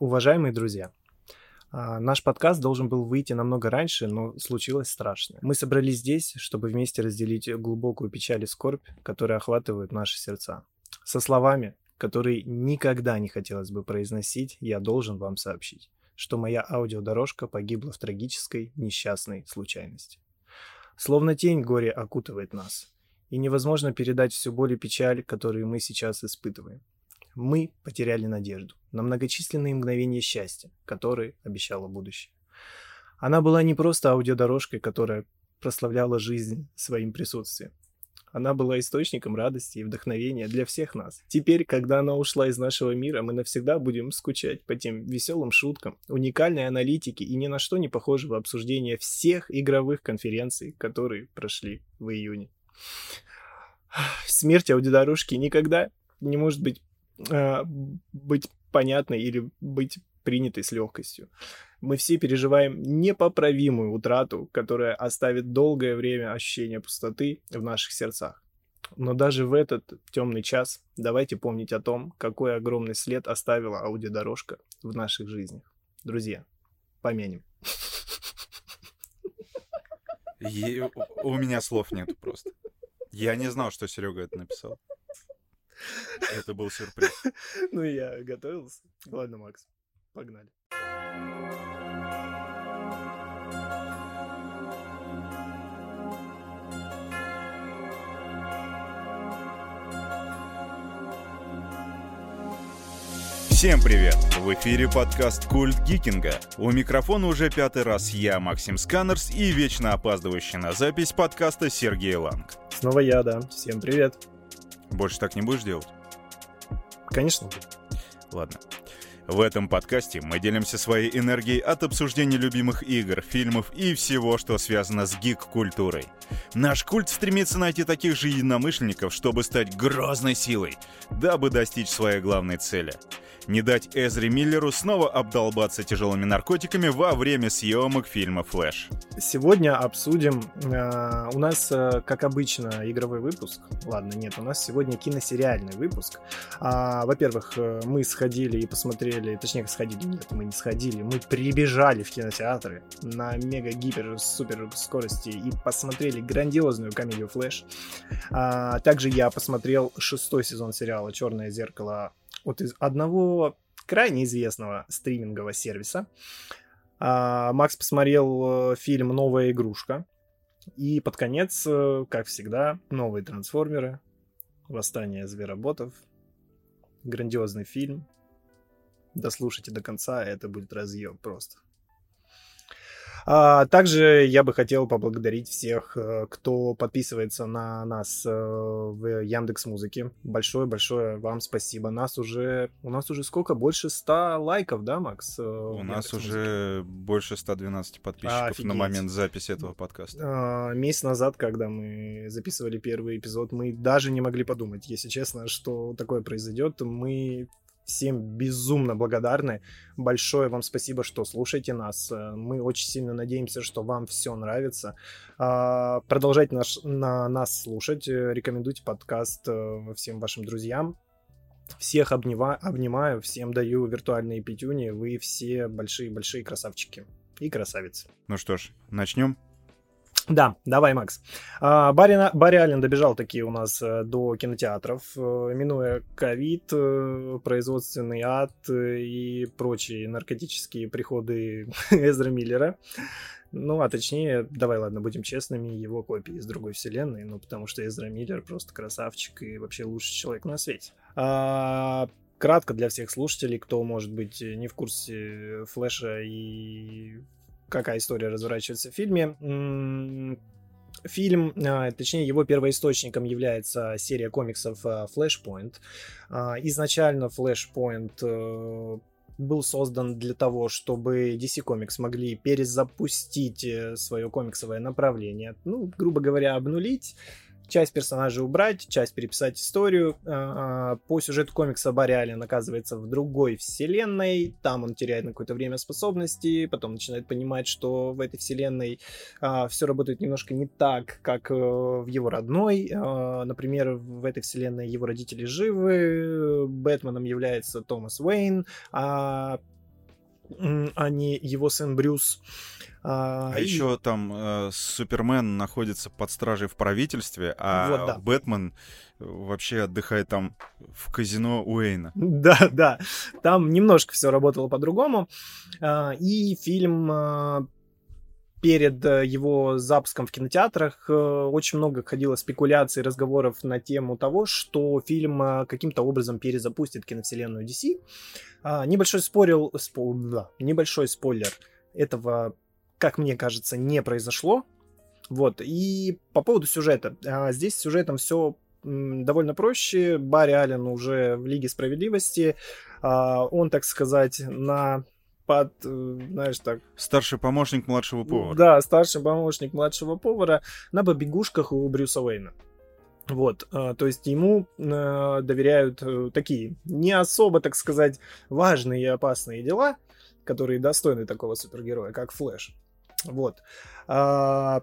Уважаемые друзья, а, наш подкаст должен был выйти намного раньше, но случилось страшное. Мы собрались здесь, чтобы вместе разделить глубокую печаль и скорбь, которые охватывают наши сердца. Со словами, которые никогда не хотелось бы произносить, я должен вам сообщить, что моя аудиодорожка погибла в трагической, несчастной случайности. Словно тень горе окутывает нас, и невозможно передать всю боль и печаль, которые мы сейчас испытываем. Мы потеряли надежду на многочисленные мгновения счастья, которые обещало будущее. Она была не просто аудиодорожкой, которая прославляла жизнь своим присутствием. Она была источником радости и вдохновения для всех нас. Теперь, когда она ушла из нашего мира, мы навсегда будем скучать по тем веселым шуткам, уникальной аналитике и ни на что не похожего обсуждения всех игровых конференций, которые прошли в июне. Смерть аудиодорожки никогда не может быть э, быть понятной или быть принятой с легкостью. Мы все переживаем непоправимую утрату, которая оставит долгое время ощущение пустоты в наших сердцах. Но даже в этот темный час давайте помнить о том, какой огромный след оставила аудиодорожка в наших жизнях. Друзья, помянем. у меня слов нет просто. Я не знал, что Серега это написал. Это был сюрприз. Ну, я готовился. Ладно, Макс, погнали. Всем привет! В эфире подкаст «Культ Гикинга». У микрофона уже пятый раз я, Максим Сканерс, и вечно опаздывающий на запись подкаста Сергей Ланг. Снова я, да. Всем привет. Больше так не будешь делать? Конечно. Ладно. В этом подкасте мы делимся своей энергией от обсуждения любимых игр, фильмов и всего, что связано с гик-культурой. Наш культ стремится найти таких же единомышленников, чтобы стать грозной силой, дабы достичь своей главной цели — не дать Эзри Миллеру снова обдолбаться тяжелыми наркотиками во время съемок фильма «Флэш». Сегодня обсудим... Э, у нас, э, как обычно, игровой выпуск. Ладно, нет, у нас сегодня киносериальный выпуск. А, во-первых, э, мы сходили и посмотрели... Точнее, сходили. Нет, мы не сходили. Мы прибежали в кинотеатры на мега-гипер-супер скорости и посмотрели грандиозную комедию «Флэш». А, также я посмотрел шестой сезон сериала «Черное зеркало» от одного крайне известного стримингового сервиса. А, Макс посмотрел э, фильм «Новая игрушка». И под конец, э, как всегда, новые трансформеры, восстание звероботов, грандиозный фильм. Дослушайте до конца, это будет разъем просто. А, также я бы хотел поблагодарить всех, э, кто подписывается на нас э, в Яндекс Музыке. Большое-большое вам спасибо. Нас уже, у нас уже сколько? Больше 100 лайков, да, Макс? Э, у нас уже больше 112 подписчиков Офигеть. на момент записи этого подкаста. А, месяц назад, когда мы записывали первый эпизод, мы даже не могли подумать, если честно, что такое произойдет. Мы всем безумно благодарны. Большое вам спасибо, что слушаете нас. Э, мы очень сильно надеемся, что вам все нравится. А, продолжайте наш, на нас слушать. Э, рекомендуйте подкаст э, всем вашим друзьям. Всех обнima, обнимаю, всем даю виртуальные пятюни. Вы все большие-большие красавчики и красавицы. Ну что ж, начнем. Да, давай, Макс. А, Барри, Барри Аллен добежал такие у нас э, до кинотеатров, э, минуя ковид, э, производственный ад и прочие наркотические приходы Эзра Миллера. Ну, а точнее, давай, ладно, будем честными, его копии из другой вселенной, ну, потому что Эзра Миллер просто красавчик и вообще лучший человек на свете. А, кратко для всех слушателей, кто, может быть, не в курсе Флэша и какая история разворачивается в фильме. Фильм, а, точнее его первоисточником является серия комиксов а, Flashpoint. А, изначально Flashpoint э, был создан для того, чтобы DC Comics могли перезапустить э, свое комиксовое направление, ну, грубо говоря, обнулить часть персонажей убрать, часть переписать историю. А, а, по сюжету комикса Барри Аллен оказывается в другой вселенной, там он теряет на какое-то время способности, потом начинает понимать, что в этой вселенной а, все работает немножко не так, как э, в его родной. Например, в этой вселенной его родители живы, Бэтменом является Томас Уэйн, а а не его сын Брюс. А, а и... еще там э, Супермен находится под стражей в правительстве, а вот, да. Бэтмен вообще отдыхает там в казино Уэйна. Да, да. Там немножко все работало по-другому. А, и фильм а, перед э, его запуском в кинотеатрах э, очень много ходило спекуляций, разговоров на тему того, что фильм э, каким-то образом перезапустит киновселенную DC. А, небольшой спорил, спо, да, небольшой спойлер этого, как мне кажется, не произошло. Вот, и по поводу сюжета. А, здесь с сюжетом все довольно проще. Барри Аллен уже в Лиге Справедливости. А, он, так сказать, на под, э, знаешь, так... Старший помощник младшего повара. Да, старший помощник младшего повара на побегушках у Брюса Уэйна. Вот, а, то есть ему э, доверяют э, такие не особо, так сказать, важные и опасные дела, которые достойны такого супергероя, как Флэш. Вот. А,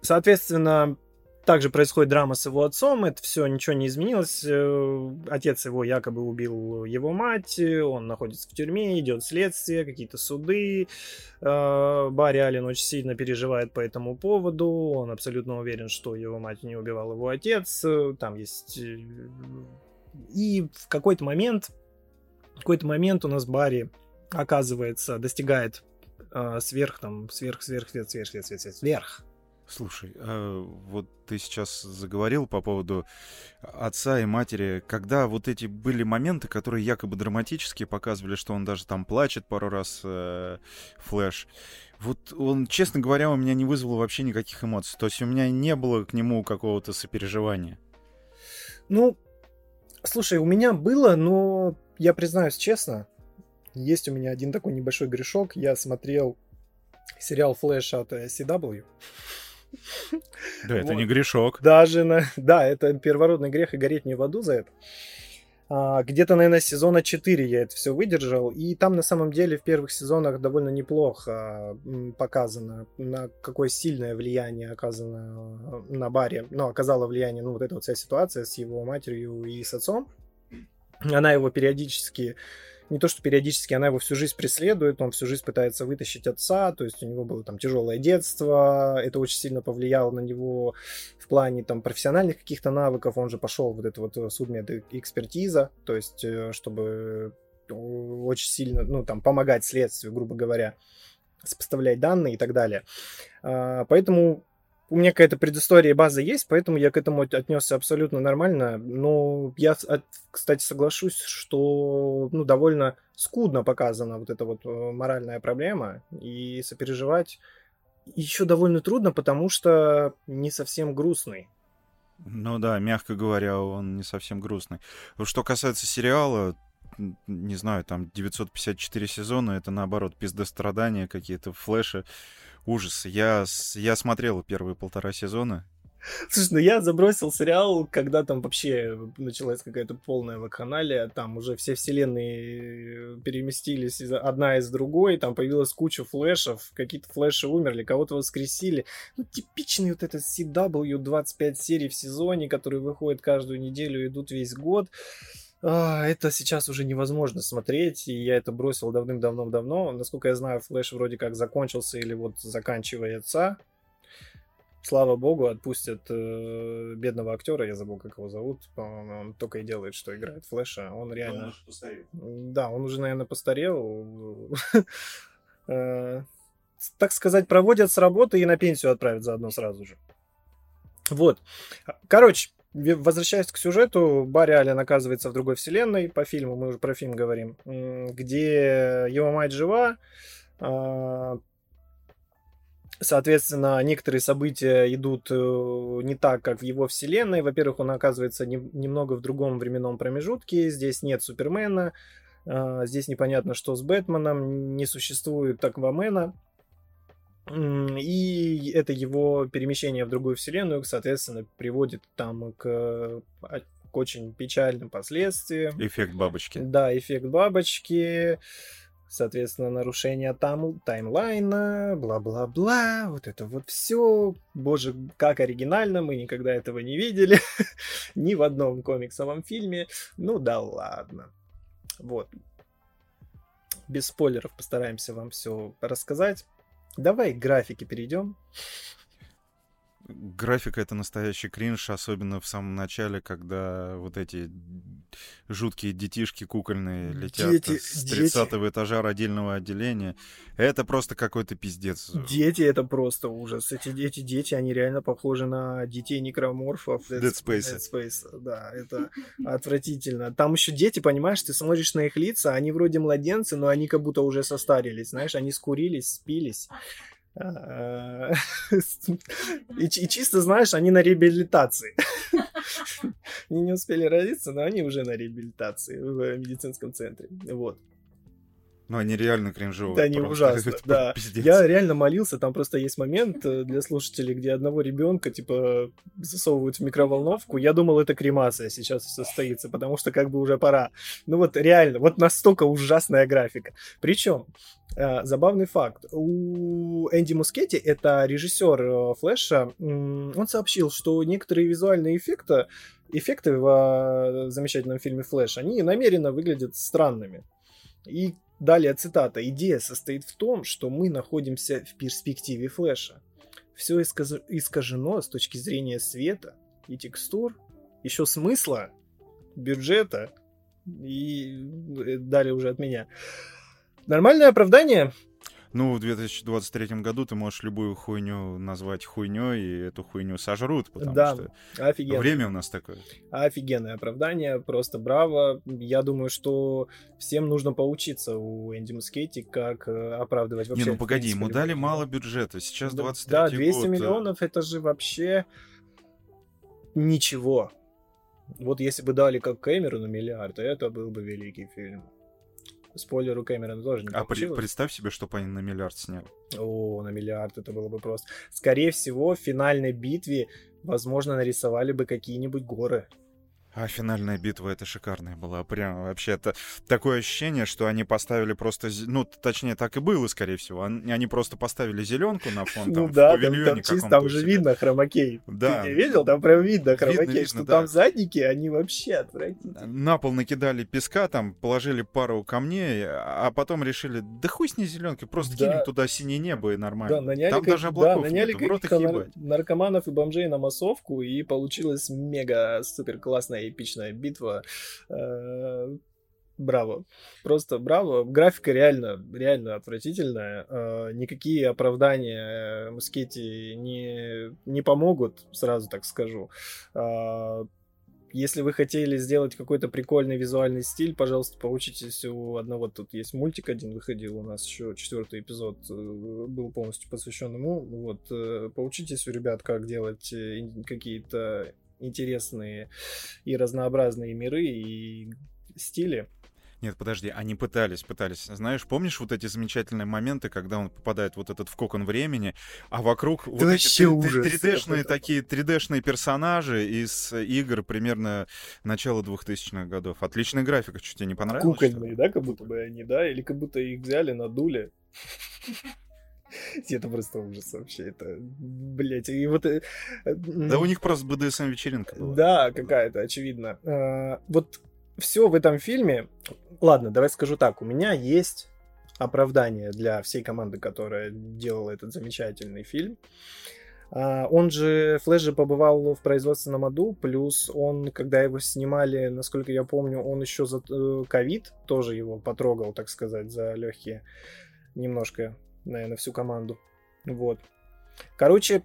соответственно, также происходит драма с его отцом, это все ничего не изменилось. Э, отец его якобы убил его мать, он находится в тюрьме, идет следствие, какие-то суды. Э, Барри Аллен очень сильно переживает по этому поводу, он абсолютно уверен, что его мать не убивал его отец. Там есть... Э, и в какой-то момент, в какой-то момент у нас Барри оказывается, достигает сверх, там, сверх, сверх, сверх, сверх, сверх, сверх, сверх Слушай, а вот ты сейчас заговорил по поводу отца и матери, когда вот эти были моменты, которые якобы драматически показывали, что он даже там плачет пару раз, э, Флэш. Вот он, честно говоря, у меня не вызвал вообще никаких эмоций. То есть у меня не было к нему какого-то сопереживания. Ну, слушай, у меня было, но я признаюсь честно, есть у меня один такой небольшой грешок. Я смотрел сериал Флэш от CW. Да, это не грешок. Даже на... Да, это первородный грех и гореть не в аду за это. А, где-то, наверное, сезона 4 я это все выдержал. И там, на самом деле, в первых сезонах довольно неплохо показано, на какое сильное влияние оказано на Барри. Ну, оказало влияние, ну, вот эта вот вся ситуация с его матерью и с отцом. Она его периодически не то, что периодически она его всю жизнь преследует, он всю жизнь пытается вытащить отца, то есть у него было там тяжелое детство, это очень сильно повлияло на него в плане там профессиональных каких-то навыков, он же пошел вот это вот судмедэкспертиза, то есть э, чтобы очень сильно, ну, там, помогать следствию, грубо говоря, сопоставлять данные и так далее. А, поэтому у меня какая-то предыстория база есть, поэтому я к этому отнесся абсолютно нормально. Но я, кстати, соглашусь, что ну, довольно скудно показана вот эта вот э, моральная проблема, и сопереживать еще довольно трудно, потому что не совсем грустный. Ну да, мягко говоря, он не совсем грустный. Что касается сериала, не знаю, там 954 сезона, это наоборот пиздострадания какие-то, флеши. Ужас. Я, я смотрел первые полтора сезона. Слушай, ну я забросил сериал, когда там вообще началась какая-то полная вакханалия, там уже все вселенные переместились одна из другой, там появилась куча флешев, какие-то флеши умерли, кого-то воскресили. Ну, типичный вот этот CW, 25 серий в сезоне, которые выходят каждую неделю, идут весь год. А, это сейчас уже невозможно смотреть, и я это бросил давным-давно-давно. Насколько я знаю, Флэш вроде как закончился или вот заканчивается. Слава богу, отпустят э, бедного актера, я забыл, как его зовут. По-моему, он только и делает, что играет Флэша. Он реально... Он уже постарел. Да, он уже, наверное, постарел. Э, так сказать, проводят с работы и на пенсию отправят заодно сразу же. Вот. Короче, Возвращаясь к сюжету, Барри Аллен оказывается в другой вселенной, по фильму, мы уже про фильм говорим, где его мать жива, а, Соответственно, некоторые события идут э, не так, как в его вселенной. Во-первых, он оказывается не, немного в другом временном промежутке. Здесь нет Супермена. А, здесь непонятно, что с Бэтменом. Не существует Аквамена. И это его перемещение в другую вселенную, соответственно, приводит там к, а, к очень печальным последствиям. Эффект бабочки. Да, эффект бабочки. Соответственно, нарушение там, таймлайна, бла-бла-бла, вот это вот все. Боже, как оригинально, мы никогда этого не видели. Ни в одном комиксовом фильме. Ну да ладно. Вот. без спойлеров постараемся вам все рассказать. Давай к графике перейдем. Графика это настоящий кринж, особенно в самом начале, когда вот эти жуткие детишки кукольные летят дети, с 30 дети. этажа родильного отделения. Это просто какой-то пиздец. Дети это просто ужас. Эти, эти дети, они реально похожи на детей некроморфов. Dead, Dead Space. Dead Space, да, это отвратительно. Там еще дети, понимаешь, ты смотришь на их лица, они вроде младенцы, но они как будто уже состарились, знаешь, они скурились, спились. И, и чисто, знаешь, они на реабилитации. Они не успели родиться, но они уже на реабилитации в медицинском центре. Вот. Ну, они реально кринжовые. Да, они ужасно, да. Я реально молился, там просто есть момент э, для слушателей, где одного ребенка, типа, засовывают в микроволновку. Я думал, это кремация сейчас состоится, потому что как бы уже пора. Ну вот реально, вот настолько ужасная графика. Причем, э, забавный факт. У Энди Мускетти, это режиссер э, Флэша, он сообщил, что некоторые визуальные эффекты, эффекты в замечательном фильме Флэш, они намеренно выглядят странными. И Далее цитата. «Идея состоит в том, что мы находимся в перспективе флеша. Все искажено с точки зрения света и текстур, еще смысла, бюджета и э, далее уже от меня. Нормальное оправдание ну, в 2023 году ты можешь любую хуйню назвать хуйней, и эту хуйню сожрут, потому да, что офигенно. время у нас такое. Офигенное оправдание, просто браво. Я думаю, что всем нужно поучиться у Энди Мускетти, как э, оправдывать вообще... Не, ну погоди, ему дали мало бюджета, сейчас 23 Да, 200 год, миллионов, это же вообще ничего. Вот если бы дали как Кэмерону миллиард, это был бы великий фильм. Спойлер у Кэмерона тоже не А при, представь себе, что они на миллиард сняли. О, на миллиард это было бы просто. Скорее всего, в финальной битве, возможно, нарисовали бы какие-нибудь горы. А финальная битва это шикарная была. Прям вообще это такое ощущение, что они поставили просто, ну, точнее, так и было, скорее всего. Они просто поставили зеленку на фон там, ну да, там, там чисто там же видно хромакей. Да. Ты не видел? Там прям видно хромакей, видно, что видно, там да. задники, они вообще отвратительные. На пол накидали песка, там положили пару камней, а потом решили, да хуй с ней зеленкой, просто да. кинем туда синее небо и нормально. Да, наняли там как... даже облаков да, наняли нету, нар... наркоманов и бомжей на массовку, и получилась мега супер классная эпичная битва. Э, браво. Просто браво. Графика реально, реально отвратительная. Э, никакие оправдания Мускетти не, не помогут, сразу так скажу. Э, если вы хотели сделать какой-то прикольный визуальный стиль, пожалуйста, поучитесь у одного. Тут есть мультик один выходил у нас еще четвертый эпизод был полностью посвящен ему. Вот поучитесь у ребят, как делать какие-то интересные и разнообразные миры и стили. Нет, подожди, они пытались, пытались. Знаешь, помнишь вот эти замечательные моменты, когда он попадает вот этот в кокон времени, а вокруг вот эти 3D-шные такие 3D-шные персонажи из игр примерно начала 2000-х годов. Отличная графика, что тебе не понравилось? Кукольные, да, как будто бы они, да? Или как будто их взяли, надули. Это просто ужас вообще. Это, блять, и вот... Э, да у них просто БДСМ вечеринка была. Да, какая-то, очевидно. А, вот все в этом фильме... Ладно, давай скажу так. У меня есть оправдание для всей команды, которая делала этот замечательный фильм. Uh, он же, Флэш же побывал в производственном аду, плюс он, когда его снимали, насколько я помню, он еще за э, ковид тоже его потрогал, так сказать, за легкие немножко наверное, всю команду. Вот. Короче,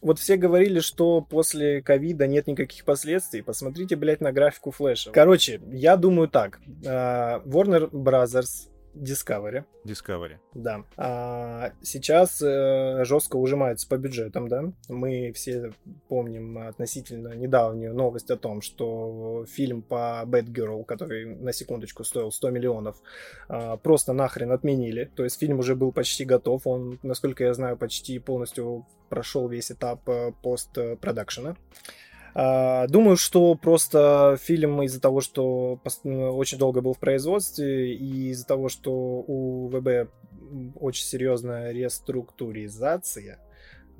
вот все говорили, что после ковида нет никаких последствий. Посмотрите, блядь, на графику флеша. Короче, я думаю так. Uh, Warner Brothers Discovery. Discovery. Да. А сейчас э, жестко ужимаются по бюджетам, да. Мы все помним относительно недавнюю новость о том, что фильм по Bad Girl, который на секундочку стоил 100 миллионов, э, просто нахрен отменили. То есть фильм уже был почти готов. Он, насколько я знаю, почти полностью прошел весь этап э, постпродакшена. Э, а, думаю, что просто фильм из-за того, что очень долго был в производстве, и из-за того, что у ВБ очень серьезная реструктуризация,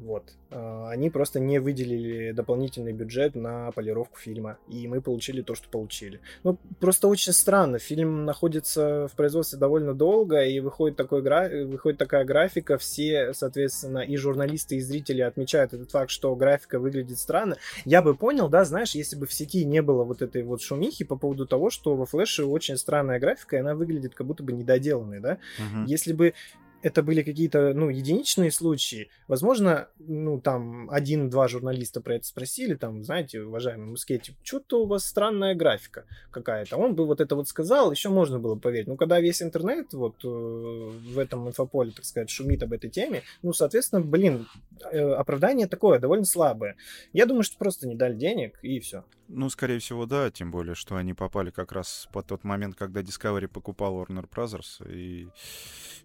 Вот. А, они просто не выделили дополнительный бюджет на полировку фильма, и мы получили то, что получили. Ну, просто очень странно. Фильм находится в производстве довольно долго, и выходит, такой гра... выходит такая графика. Все, соответственно, и журналисты, и зрители отмечают этот факт, что графика выглядит странно. Я бы понял, да, знаешь, если бы в сети не было вот этой вот шумихи по поводу того, что во флеше очень странная графика, и она выглядит как будто бы недоделанной, да. Угу. Если бы это были какие-то, ну, единичные случаи. Возможно, ну, там, один-два журналиста про это спросили, там, знаете, уважаемый Мускетти, что-то у вас странная графика какая-то. Он бы вот это вот сказал, еще можно было поверить. Но когда весь интернет вот э, в этом инфополе, так сказать, шумит об этой теме, ну, соответственно, блин, э, оправдание такое, довольно слабое. Я думаю, что просто не дали денег, и все. Ну, скорее всего, да, тем более, что они попали как раз по тот момент, когда Discovery покупал Warner Brothers, и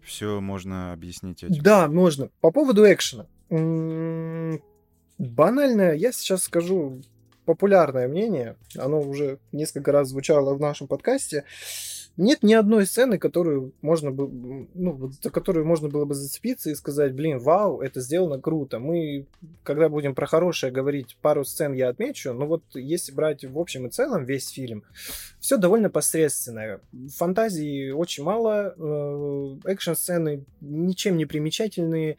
все можно объяснить этим. Да, можно. По поводу экшена. Банальное, я сейчас скажу популярное мнение, оно уже несколько раз звучало в нашем подкасте. Нет ни одной сцены, которую можно бы, ну, за которую можно было бы зацепиться и сказать, блин, вау, это сделано круто. Мы, когда будем про хорошее говорить, пару сцен я отмечу, но вот если брать в общем и целом весь фильм, все довольно посредственное. Фантазии очень мало, э, экшн-сцены ничем не примечательные,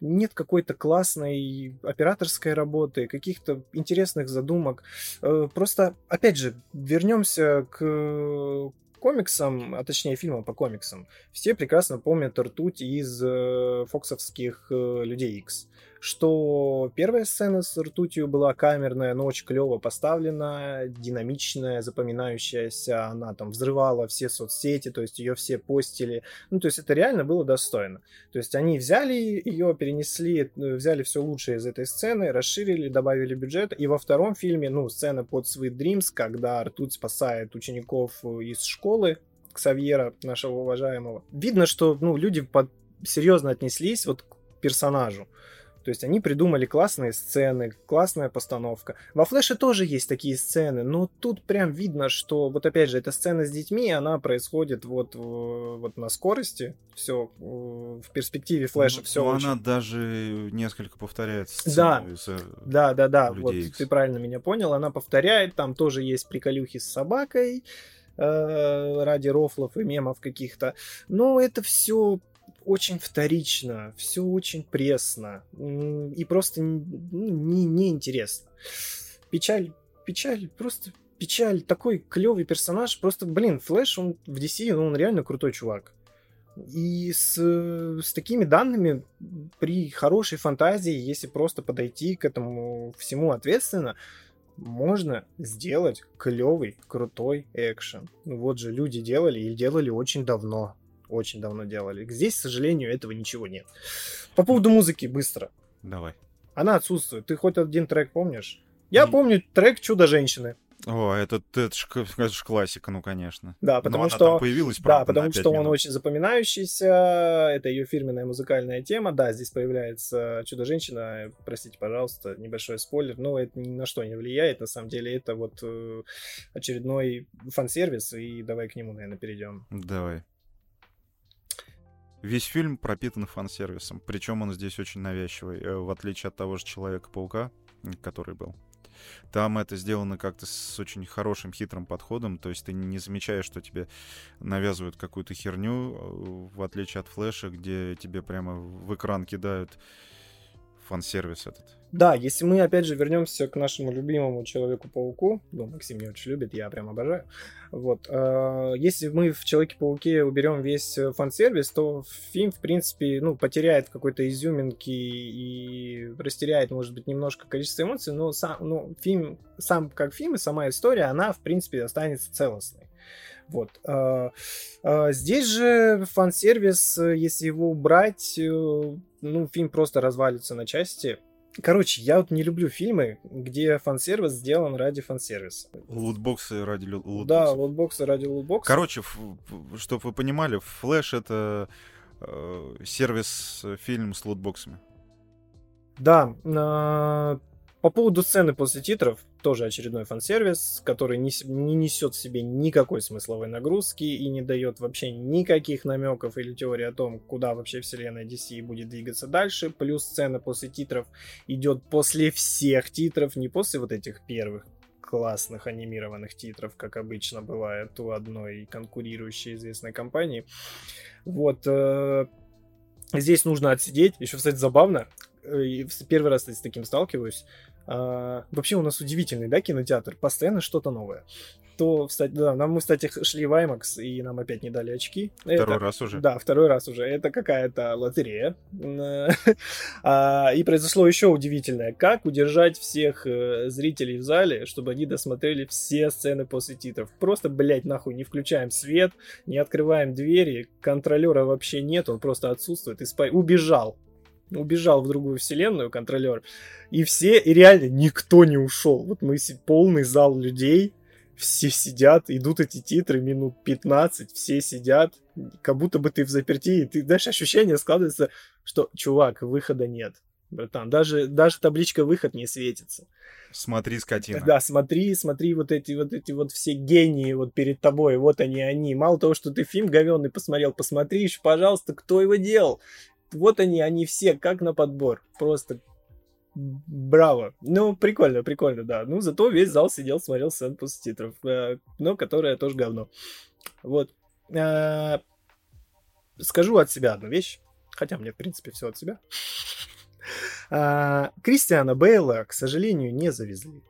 нет какой-то классной операторской работы, каких-то интересных задумок. Э, просто, опять же, вернемся к комиксам, а точнее фильмам по комиксам, все прекрасно помнят ртуть из э, фоксовских э, Людей X что первая сцена с ртутью была камерная, но очень клево поставлена, динамичная, запоминающаяся, она там взрывала все соцсети, то есть ее все постили, ну, то есть это реально было достойно. То есть они взяли ее, перенесли, взяли все лучшее из этой сцены, расширили, добавили бюджет, и во втором фильме, ну, сцена под Sweet Dreams, когда ртуть спасает учеников из школы, Ксавьера, нашего уважаемого. Видно, что ну, люди под... серьезно отнеслись вот к персонажу. То есть они придумали классные сцены, классная постановка. Во Флэше тоже есть такие сцены, но тут прям видно, что вот опять же эта сцена с детьми, она происходит вот, вот на скорости, все в перспективе Флэша ну, все. Ну очень... она даже несколько повторяет. Да, из, э, да, да, да. Вот X. ты правильно меня понял, она повторяет, там тоже есть приколюхи с собакой э, ради рофлов и мемов каких-то. Но это все очень вторично, все очень пресно и просто ну, не, не интересно. Печаль, печаль, просто печаль. Такой клевый персонаж. Просто, блин, Флэш, он в DC, ну, он реально крутой чувак. И с, с такими данными при хорошей фантазии, если просто подойти к этому всему ответственно, можно сделать клевый, крутой экшен. Вот же люди делали и делали очень давно очень давно делали. Здесь, к сожалению, этого ничего нет. По поводу музыки быстро. Давай. Она отсутствует. Ты хоть один трек помнишь? Я mm. помню трек «Чудо-женщины». О, это, это, ж, это ж классика, ну, конечно. Да, потому Но что... появилась, правда, Да, потому что минут. он очень запоминающийся, это ее фирменная музыкальная тема. Да, здесь появляется Чудо-женщина, простите, пожалуйста, небольшой спойлер, но это ни на что не влияет, на самом деле это вот э, очередной фан-сервис, и давай к нему, наверное, перейдем. Давай. Весь фильм пропитан фан-сервисом, причем он здесь очень навязчивый, э, в отличие от того же Человека-паука, который был. Там это сделано как-то с очень хорошим, хитрым подходом, то есть ты не замечаешь, что тебе навязывают какую-то херню, э, в отличие от Флэша, где тебе прямо в экран кидают фан-сервис этот. Да, если мы опять же вернемся к нашему любимому Человеку-пауку, ну, Максим не очень любит, я прям обожаю. Вот, э, если мы в Человеке-пауке уберем весь фан-сервис, то фильм, в принципе, ну, потеряет какой-то изюминки и растеряет, может быть, немножко количество эмоций, но сам, ну, фильм, сам как фильм и сама история, она, в принципе, останется целостной. Вот. Э, э, здесь же фан-сервис, если его убрать, э, ну, фильм просто развалится на части. Короче, я вот не люблю фильмы, где фан-сервис сделан ради фан-сервиса. Лутбоксы ради лутбоксов. Да, лутбоксы ради лутбоксов. Короче, чтобы вы понимали, Флэш это э, сервис фильм с лутбоксами. Да, э, По поводу сцены после титров, тоже очередной фан-сервис, который не, не несет в себе никакой смысловой нагрузки и не дает вообще никаких намеков или теории о том, куда вообще вселенная DC будет двигаться дальше. Плюс сцена после титров идет после всех титров, не после вот этих первых классных анимированных титров, как обычно бывает у одной конкурирующей известной компании. Вот. Э, здесь нужно отсидеть. Еще, кстати, забавно. Э, первый раз кстати, с таким сталкиваюсь. А, вообще у нас удивительный, да, кинотеатр. Постоянно что-то новое. То, кстати, да, нам мы, кстати, шли в IMAX, и нам опять не дали очки. Второй Это, раз уже? Да, второй раз уже. Это какая-то лотерея. А, и произошло еще удивительное. Как удержать всех э, зрителей в зале, чтобы они досмотрели все сцены после титров? Просто, блядь, нахуй, не включаем свет, не открываем двери, контролера вообще нет, он просто отсутствует и спа... убежал убежал в другую вселенную, контролер, и все, и реально никто не ушел. Вот мы полный зал людей, все сидят, идут эти титры минут 15, все сидят, как будто бы ты в заперти, и ты, знаешь, ощущение складывается, что, чувак, выхода нет, братан, даже, даже табличка выход не светится. Смотри, скотина. Да, смотри, смотри, вот эти вот эти вот все гении вот перед тобой, вот они, они. Мало того, что ты фильм говенный посмотрел, посмотри еще, пожалуйста, кто его делал вот они, они все, как на подбор. Просто браво. Ну, прикольно, прикольно, да. Ну, зато весь зал сидел, смотрел сцену после титров, э, но которая тоже говно. Вот. Э, скажу от себя одну вещь, хотя мне, в принципе, все от себя. Э, Кристиана Бейла, к сожалению, не завезли.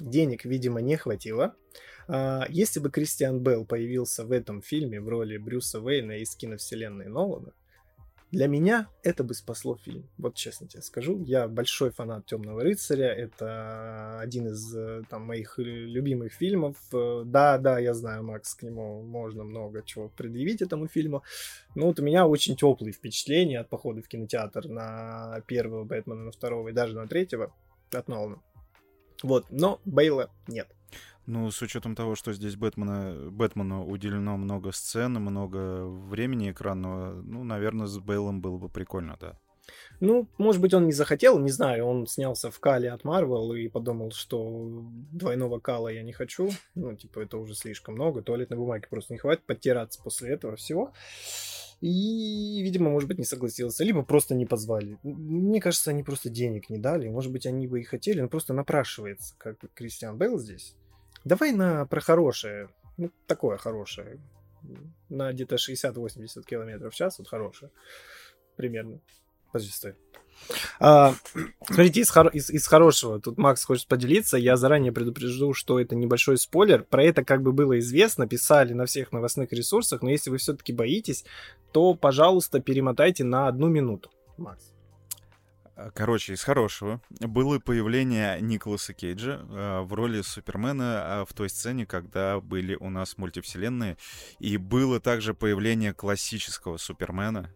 Денег, видимо, не хватило. Если бы Кристиан Белл появился в этом фильме в роли Брюса Уэйна из киновселенной Нолана, для меня это бы спасло фильм. Вот честно тебе скажу. Я большой фанат Темного рыцаря. Это один из э, там, моих любимых фильмов. Э, да, да, я знаю, Макс, к нему можно много чего предъявить этому фильму. Но вот у меня очень теплые впечатления от похода в кинотеатр на первого Бэтмена, на второго и даже на третьего от Нолана. Вот, но Бейла нет. Ну, с учетом того, что здесь Бэтмена, Бэтмену уделено много сцен, много времени экранного, ну, наверное, с Бейлом было бы прикольно, да. Ну, может быть, он не захотел, не знаю, он снялся в Кале от Марвел и подумал, что двойного Кала я не хочу, ну, типа, это уже слишком много, туалетной бумаги просто не хватит подтираться после этого всего. И, видимо, может быть, не согласился, либо просто не позвали. Мне кажется, они просто денег не дали, может быть, они бы и хотели, но просто напрашивается, как Кристиан Бейл здесь. Давай на про хорошее. Ну, такое хорошее. На где-то 60-80 километров в час, вот хорошее. Примерно. Подожди, стой. А, смотрите, из, хор- из, из хорошего, тут Макс хочет поделиться, я заранее предупрежу, что это небольшой спойлер, про это как бы было известно, писали на всех новостных ресурсах, но если вы все-таки боитесь, то, пожалуйста, перемотайте на одну минуту, Макс. Э, короче, из хорошего было появление Николаса Кейджа э, в роли Супермена э, в той сцене, когда были у нас мультивселенные. И было также появление классического Супермена,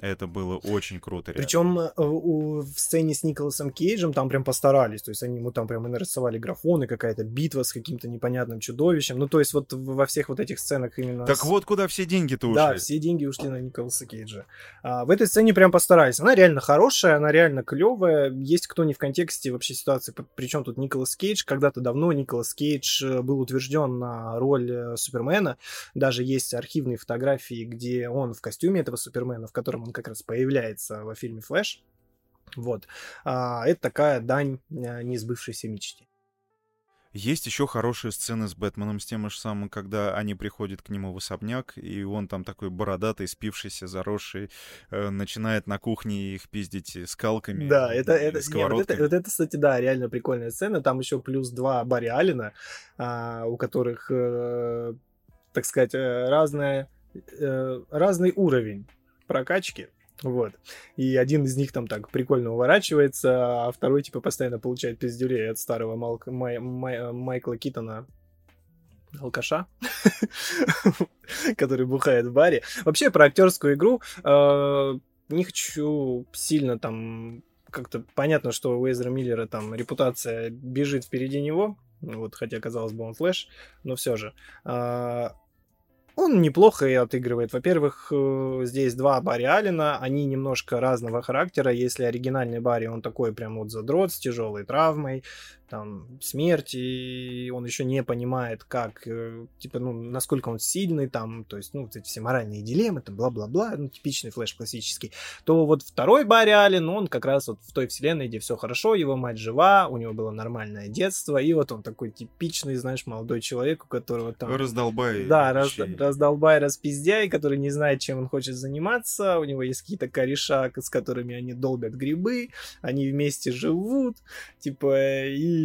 это было очень круто. Причем э, в сцене с Николасом Кейджем там прям постарались. То есть они ему там прям и нарисовали графоны, какая-то битва с каким-то непонятным чудовищем. Ну, то есть вот во всех вот этих сценах именно... Так с... вот куда все деньги-то ушли. Да, все деньги ушли на Николаса Кейджа. А, в этой сцене прям постарались. Она реально хорошая, она реально клевая. Есть кто не в контексте вообще ситуации. Причем тут Николас Кейдж. Когда-то давно Николас Кейдж э, был утвержден на роль э, Супермена. Даже есть архивные фотографии, где он в костюме этого Супермена, в котором он как раз появляется во фильме «Флэш». Вот. А, это такая дань а, неизбывшейся мечте. Есть еще хорошие сцены с Бэтменом, с тем же самым, когда они приходят к нему в особняк, и он там такой бородатый, спившийся, заросший, э, начинает на кухне их пиздить скалками. Да, это, это, не, вот это, вот это, кстати, да, реально прикольная сцена. Там еще плюс два Барри Алина, а, у которых, э, так сказать, э, разная, э, разный уровень прокачки. Вот. И один из них там так прикольно уворачивается, а второй типа постоянно получает пиздюлей от старого Малк... Май... Май... Майкла Китона алкаша, который бухает в баре. Вообще про актерскую игру э, не хочу сильно там как-то понятно, что у Эзры Миллера там репутация бежит впереди него, вот, хотя казалось бы он флэш, но все же. Э, он неплохо и отыгрывает. Во-первых, э, здесь два Барри Аллена, они немножко разного характера. Если оригинальный Барри, он такой прям вот задрот с тяжелой травмой, там, смерть, и он еще не понимает, как, э, типа, ну, насколько он сильный, там, то есть, ну, вот эти все моральные дилеммы, там, бла-бла-бла, ну, типичный флэш классический, то вот второй Барри Аллен, он как раз вот в той вселенной, где все хорошо, его мать жива, у него было нормальное детство, и вот он такой типичный, знаешь, молодой человек, у которого там... Раздолбай. Да, раз, раздолбай, распиздяй, который не знает, чем он хочет заниматься, у него есть какие-то кореша, с которыми они долбят грибы, они вместе живут, типа, и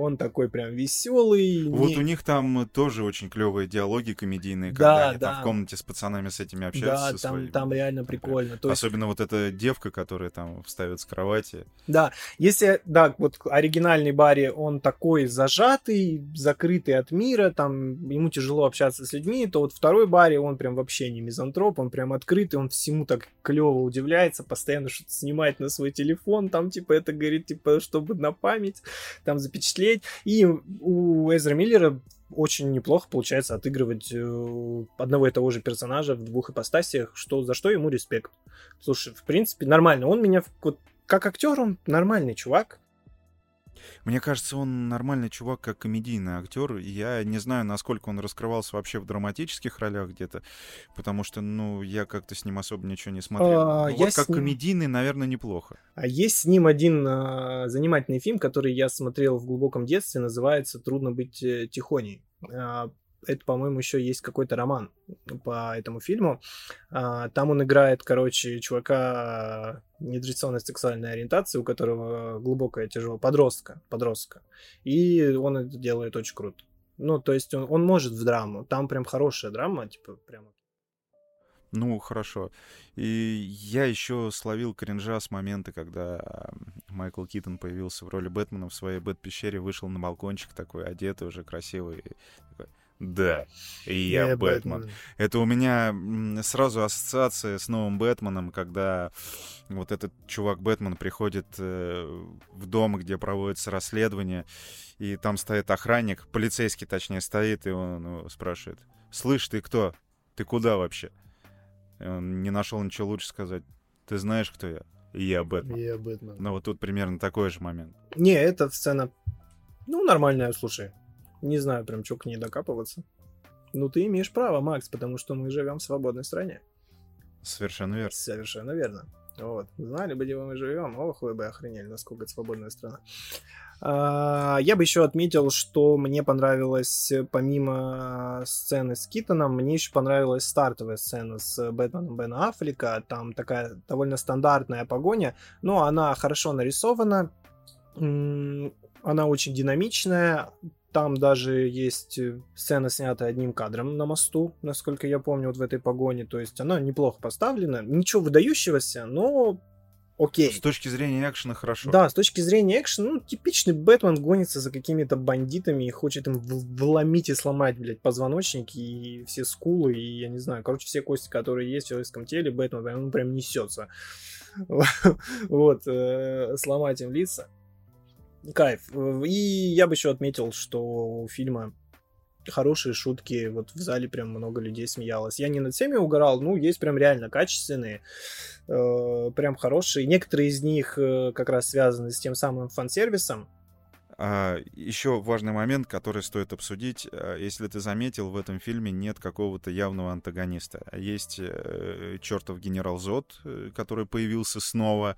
он такой прям веселый. Вот не... у них там тоже очень клевые диалоги комедийные, когда да, они да. там в комнате с пацанами с этими общаются. Да, там, своими. там реально прикольно. То есть... Особенно вот эта девка, которая там встает с кровати. Да, если, да, вот оригинальный Барри, он такой зажатый, закрытый от мира, там ему тяжело общаться с людьми, то вот второй Барри, он прям вообще не мизантроп, он прям открытый, он всему так клево удивляется, постоянно что-то снимает на свой телефон, там типа это говорит, типа, чтобы на память память, там запечатлеть. И у Эзра Миллера очень неплохо получается отыгрывать э, одного и того же персонажа в двух ипостасиях, что, за что ему респект. Слушай, в принципе, нормально. Он меня, вот, как актер, он нормальный чувак. Мне кажется, он нормальный чувак, как комедийный актер. Я не знаю, насколько он раскрывался вообще в драматических ролях где-то, потому что, ну, я как-то с ним особо ничего не смотрел. А, вот как ним... комедийный, наверное, неплохо. А есть с ним один а, занимательный фильм, который я смотрел в глубоком детстве, называется «Трудно быть э, тихоней». А, это, по-моему, еще есть какой-то роман по этому фильму. А, там он играет, короче, чувака нетрадиционной сексуальной ориентации, у которого глубокая тяжелая подростка, подростка. И он это делает очень круто. Ну, то есть он, он может в драму. Там прям хорошая драма, типа, прямо ну, хорошо. И я еще словил кринжа с момента, когда Майкл Китон появился в роли Бэтмена в своей Бэт-пещере, вышел на балкончик такой, одетый уже красивый. Такой, да, я, я Бэтмен. Бэтмен. Это у меня сразу ассоциация с новым Бэтменом, когда вот этот чувак Бэтмен приходит э, в дом, где проводится расследование, и там стоит охранник, полицейский точнее стоит, и он спрашивает, «Слышь, ты кто? Ты куда вообще?» и Он не нашел ничего лучше сказать. «Ты знаешь, кто я?» «Я Бэтмен». «Я Бэтмен». Ну вот тут примерно такой же момент. Не, эта сцена, ну, нормальная, слушай. Не знаю прям, что к ней докапываться. Ну, ты имеешь право, Макс, потому что мы живем в свободной стране. Совершенно верно. Совершенно верно. Вот. Знали бы, где мы живем. Ох, вы бы охренели, насколько это свободная страна. А, я бы еще отметил, что мне понравилось, помимо сцены с Китоном, мне еще понравилась стартовая сцена с Бэтменом Бена Аффлека. Там такая довольно стандартная погоня, но она хорошо нарисована, она очень динамичная, там даже есть э, сцена, снятая одним кадром на мосту, насколько я помню, вот в этой погоне. То есть она неплохо поставлена. Ничего выдающегося, но окей. С точки зрения экшена хорошо. Да, с точки зрения экшена, ну, типичный Бэтмен гонится за какими-то бандитами и хочет им вломить и сломать, блядь, позвоночники и все скулы, и, я не знаю, короче, все кости, которые есть в человеческом теле, Бэтмен прям, он прям несется. Вот, э, сломать им лица. Кайф. И я бы еще отметил, что у фильма хорошие шутки. Вот в зале прям много людей смеялось. Я не над всеми угорал, ну, есть прям реально качественные, э, прям хорошие. Некоторые из них э, как раз связаны с тем самым фан-сервисом. А, еще важный момент, который стоит обсудить. А, если ты заметил, в этом фильме нет какого-то явного антагониста. Есть э, чертов генерал Зод, э, который появился снова.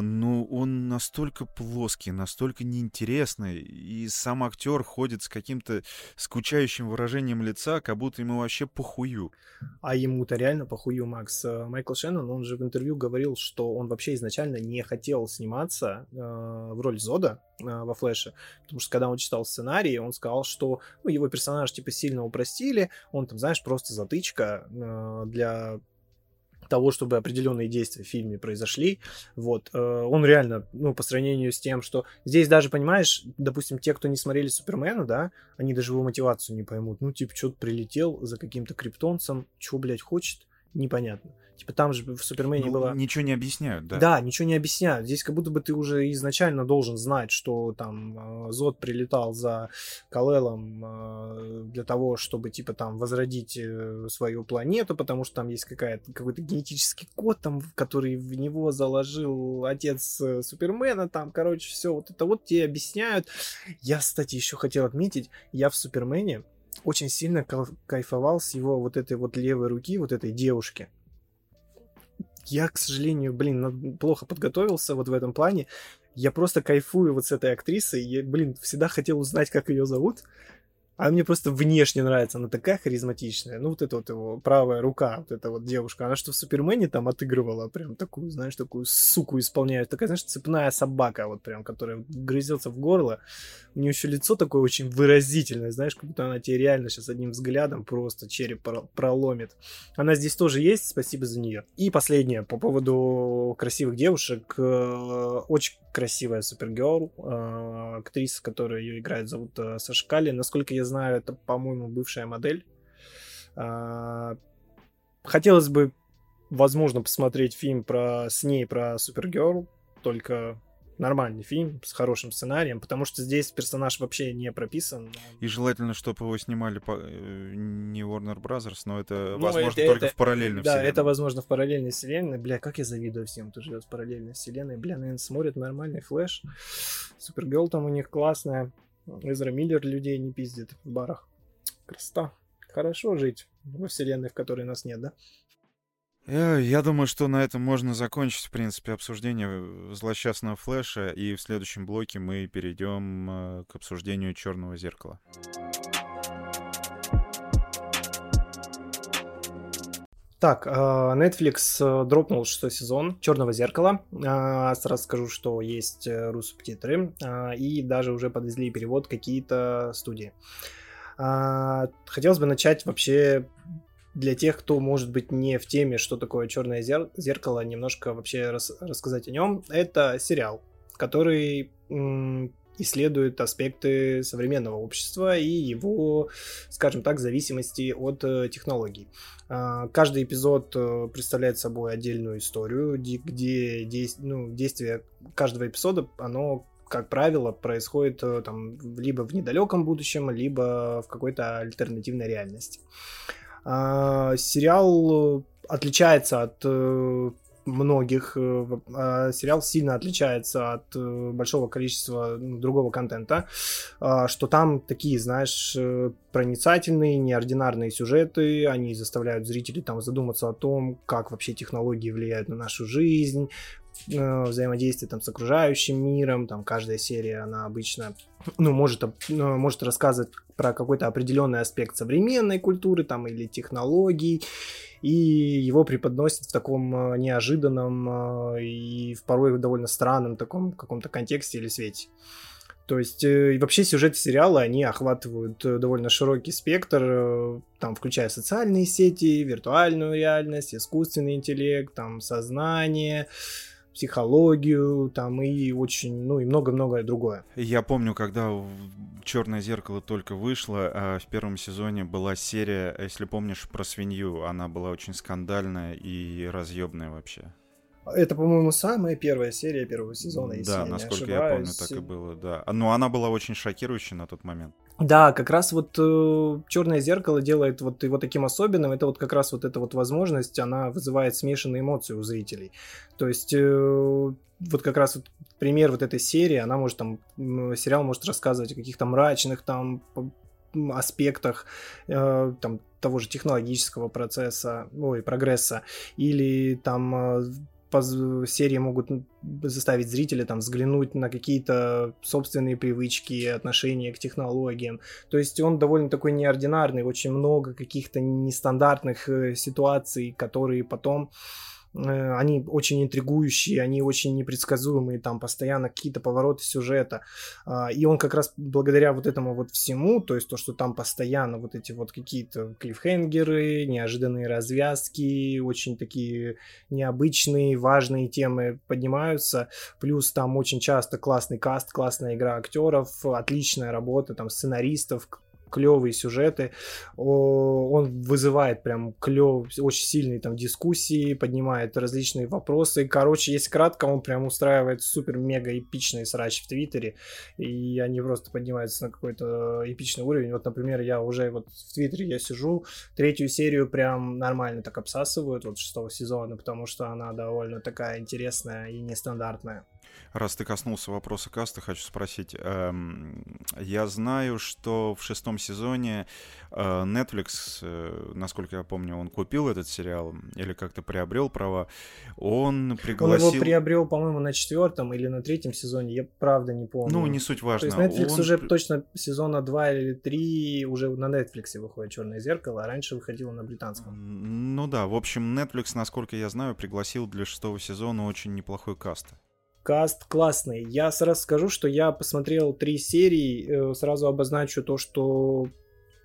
Ну, он настолько плоский, настолько неинтересный, и сам актер ходит с каким-то скучающим выражением лица, как будто ему вообще похую. А ему-то реально похую, Макс. Э, Майкл Шеннон, он же в интервью говорил, что он вообще изначально не хотел сниматься э, в роль Зода э, во Флэше, потому что когда он читал сценарий, он сказал, что ну, его персонаж типа сильно упростили, он там, знаешь, просто затычка э, для того, чтобы определенные действия в фильме произошли. Вот. Э, он реально, ну, по сравнению с тем, что здесь даже, понимаешь, допустим, те, кто не смотрели Супермена, да, они даже его мотивацию не поймут. Ну, типа, что-то прилетел за каким-то криптонцем, что, блядь, хочет, непонятно. Типа там же в Супермене Ну, было... Ничего не объясняют, да. Да, ничего не объясняют. Здесь как будто бы ты уже изначально должен знать, что там э, Зод прилетал за Калелом э, для того, чтобы типа там возродить э, свою планету, потому что там есть какая-то какой-то генетический код, там, который в него заложил отец Супермена, там, короче, все вот это вот тебе объясняют. Я, кстати, еще хотел отметить, я в Супермене очень сильно кайф- кайфовал с его вот этой вот левой руки, вот этой девушки. Я, к сожалению, блин, плохо подготовился вот в этом плане. Я просто кайфую вот с этой актрисой. Я, блин, всегда хотел узнать, как ее зовут. А мне просто внешне нравится, она такая харизматичная. Ну, вот эта вот его правая рука, вот эта вот девушка. Она что в Супермене там отыгрывала прям такую, знаешь, такую суку исполняет. Такая, знаешь, цепная собака, вот прям, которая грызется в горло. У нее еще лицо такое очень выразительное, знаешь, как будто она тебе реально сейчас одним взглядом просто череп про- проломит. Она здесь тоже есть, спасибо за нее. И последнее, по поводу красивых девушек. э, Очень красивая Супергерл. э, Актриса, которая ее играет, зовут э, Саша Калли. Насколько я знаю, это, по-моему, бывшая модель. А, Хотелось бы, возможно, посмотреть фильм про с ней про Супергерл, только нормальный фильм с хорошим сценарием, потому что здесь персонаж вообще не прописан. И желательно, чтобы его снимали по- э, не Warner Brothers, но это Ну, возможно это- только это- в параллельной Да, вселенной. это возможно в параллельной вселенной. Бля, как я завидую всем, кто живет в параллельной вселенной. Бля, наверное, смотрят нормальный флэш. Супергерл там у них классная. Эзра Миллер людей не пиздит в барах. Красота. Хорошо жить во вселенной, в которой нас нет, да? Э, Я думаю, что на этом можно закончить, в принципе, обсуждение злосчастного флэша, и в следующем блоке мы перейдем э, к обсуждению черного зеркала. Так, э, Netflix э, дропнул шестой сезон Черного зеркала. Э, Сразу скажу, что есть э, рус-субтитры, э, и даже уже подвезли перевод какие-то студии. А, Хотелось бы начать вообще для тех, кто, может быть, не в теме, что такое черное зер- зеркало, немножко вообще рас- рассказать о нем. Это сериал, который исследует аспекты современного общества и его, скажем так, зависимости от э, технологий. А, Каждый эпизод э, представляет собой отдельную историю, где ну, действие каждого эпизода, оно как правило, происходит э, там либо в недалеком будущем, либо в какой-то альтернативной реальности. А, Сериал отличается от многих. э, а, Сериал сильно отличается от э, большого количества другого контента, а, что там такие, знаешь, э, проницательные, неординарные сюжеты, они заставляют зрителей там задуматься о том, как вообще технологии влияют на нашу жизнь, взаимодействие там с окружающим миром, там каждая серия, она обычно, ну, может, ну, может рассказывать про какой-то определенный аспект современной культуры там или технологий, и его преподносят в таком э, неожиданном э, и в порой довольно странном таком каком-то контексте или свете. То есть э, и вообще сюжеты сериала, они охватывают э, довольно широкий спектр, э, там, включая социальные сети, виртуальную реальность, искусственный интеллект, там, сознание, психологию, там, и очень, ну, и много-многое другое. Я помню, когда Черное зеркало только вышло, а в первом сезоне была серия, если помнишь, про свинью. Она была очень скандальная и разъебная вообще. Это, по-моему, самая первая серия первого сезона, если да, я насколько я помню, так и было, да. Но она была очень шокирующей на тот момент. Да, как раз вот Черное зеркало делает вот его таким особенным. Это вот как раз вот эта вот возможность, она вызывает смешанные эмоции у зрителей. То есть э, вот как раз вот пример вот этой серии, она может там, сериал может рассказывать о каких-то мрачных там аспектах э, там того же технологического процесса, ой, прогресса, или там э, серии могут заставить зрителя там взглянуть на какие-то собственные привычки, отношения к технологиям. То есть он довольно такой неординарный, очень много каких-то нестандартных э, ситуаций, которые потом они очень интригующие, они очень непредсказуемые, там постоянно какие-то повороты сюжета. А, И он как раз благодаря вот этому вот всему, то есть то, что там постоянно вот эти вот какие-то клиффхенгеры, неожиданные развязки, очень такие необычные, важные темы поднимаются, плюс там очень часто классный каст, классная игра актеров, отличная работа там сценаристов, клевые сюжеты, он вызывает прям клев, очень сильные там дискуссии, поднимает различные вопросы. Короче, если кратко, он прям устраивает супер-мега эпичные срачи в Твиттере, и они просто поднимаются на какой-то эпичный уровень. Вот, например, я уже вот в Твиттере я сижу, третью серию прям нормально так обсасывают, вот шестого сезона, потому что она довольно такая интересная и нестандартная. Раз ты коснулся вопроса каста, хочу спросить. Эм, я знаю, что в шестом сезоне э, Netflix, э, насколько я помню, он купил этот сериал или как-то приобрел права. Он пригласил... Он его приобрел, по-моему, на четвертом или на третьем сезоне, я правда не помню. Ну, не суть важно. То есть Netflix он... уже точно сезона 2 или 3 уже на Netflix выходит «Черное зеркало», а раньше выходило на британском. Ну да, в общем, Netflix, насколько я знаю, пригласил для шестого сезона очень неплохой каст. Каст классный. Я сразу скажу, что я посмотрел три серии, э, сразу обозначу то, что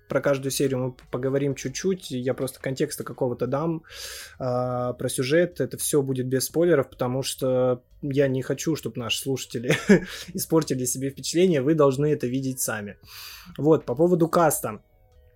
про каждую серию мы поговорим чуть-чуть, я просто контекста какого-то дам э, про сюжет, это все будет без спойлеров, потому что я не хочу, чтобы наши слушатели испортили себе впечатление, вы должны это видеть сами. Вот, по поводу каста.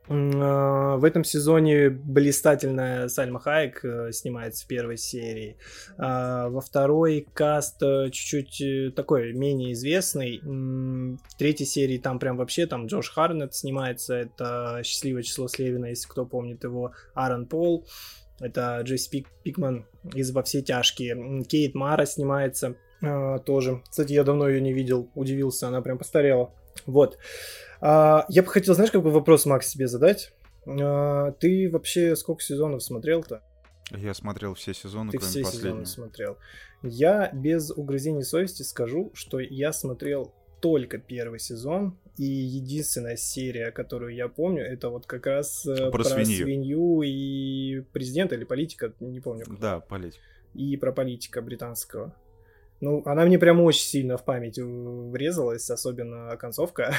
А, в этом сезоне блистательная Сальма Хайек э, снимается в первой серии. А, во второй каст э, чуть-чуть э, такой менее известный. В третьей серии там прям вообще там Джош Харнет снимается. Это «Счастливое число Слевина», если кто помнит его. Аарон Пол. Это Джесси Пик, Пикман из «Во все тяжкие». Кейт Мара снимается тоже. Кстати, я давно ее не видел. Удивился, она прям постарела. Вот. А, я бы хотел, знаешь, какой вопрос, Макс, себе задать? А, ты вообще сколько сезонов смотрел-то? Я смотрел все сезоны, Ты кроме все последнего. сезоны смотрел. Я без угрызений совести скажу, что я смотрел только первый сезон, и единственная серия, которую я помню, это вот как раз э, про, про свинью. свинью и президента или политика, не помню. Кто. Да, политик. И про политика британского. Ну, она мне прям очень сильно в память врезалась, особенно концовка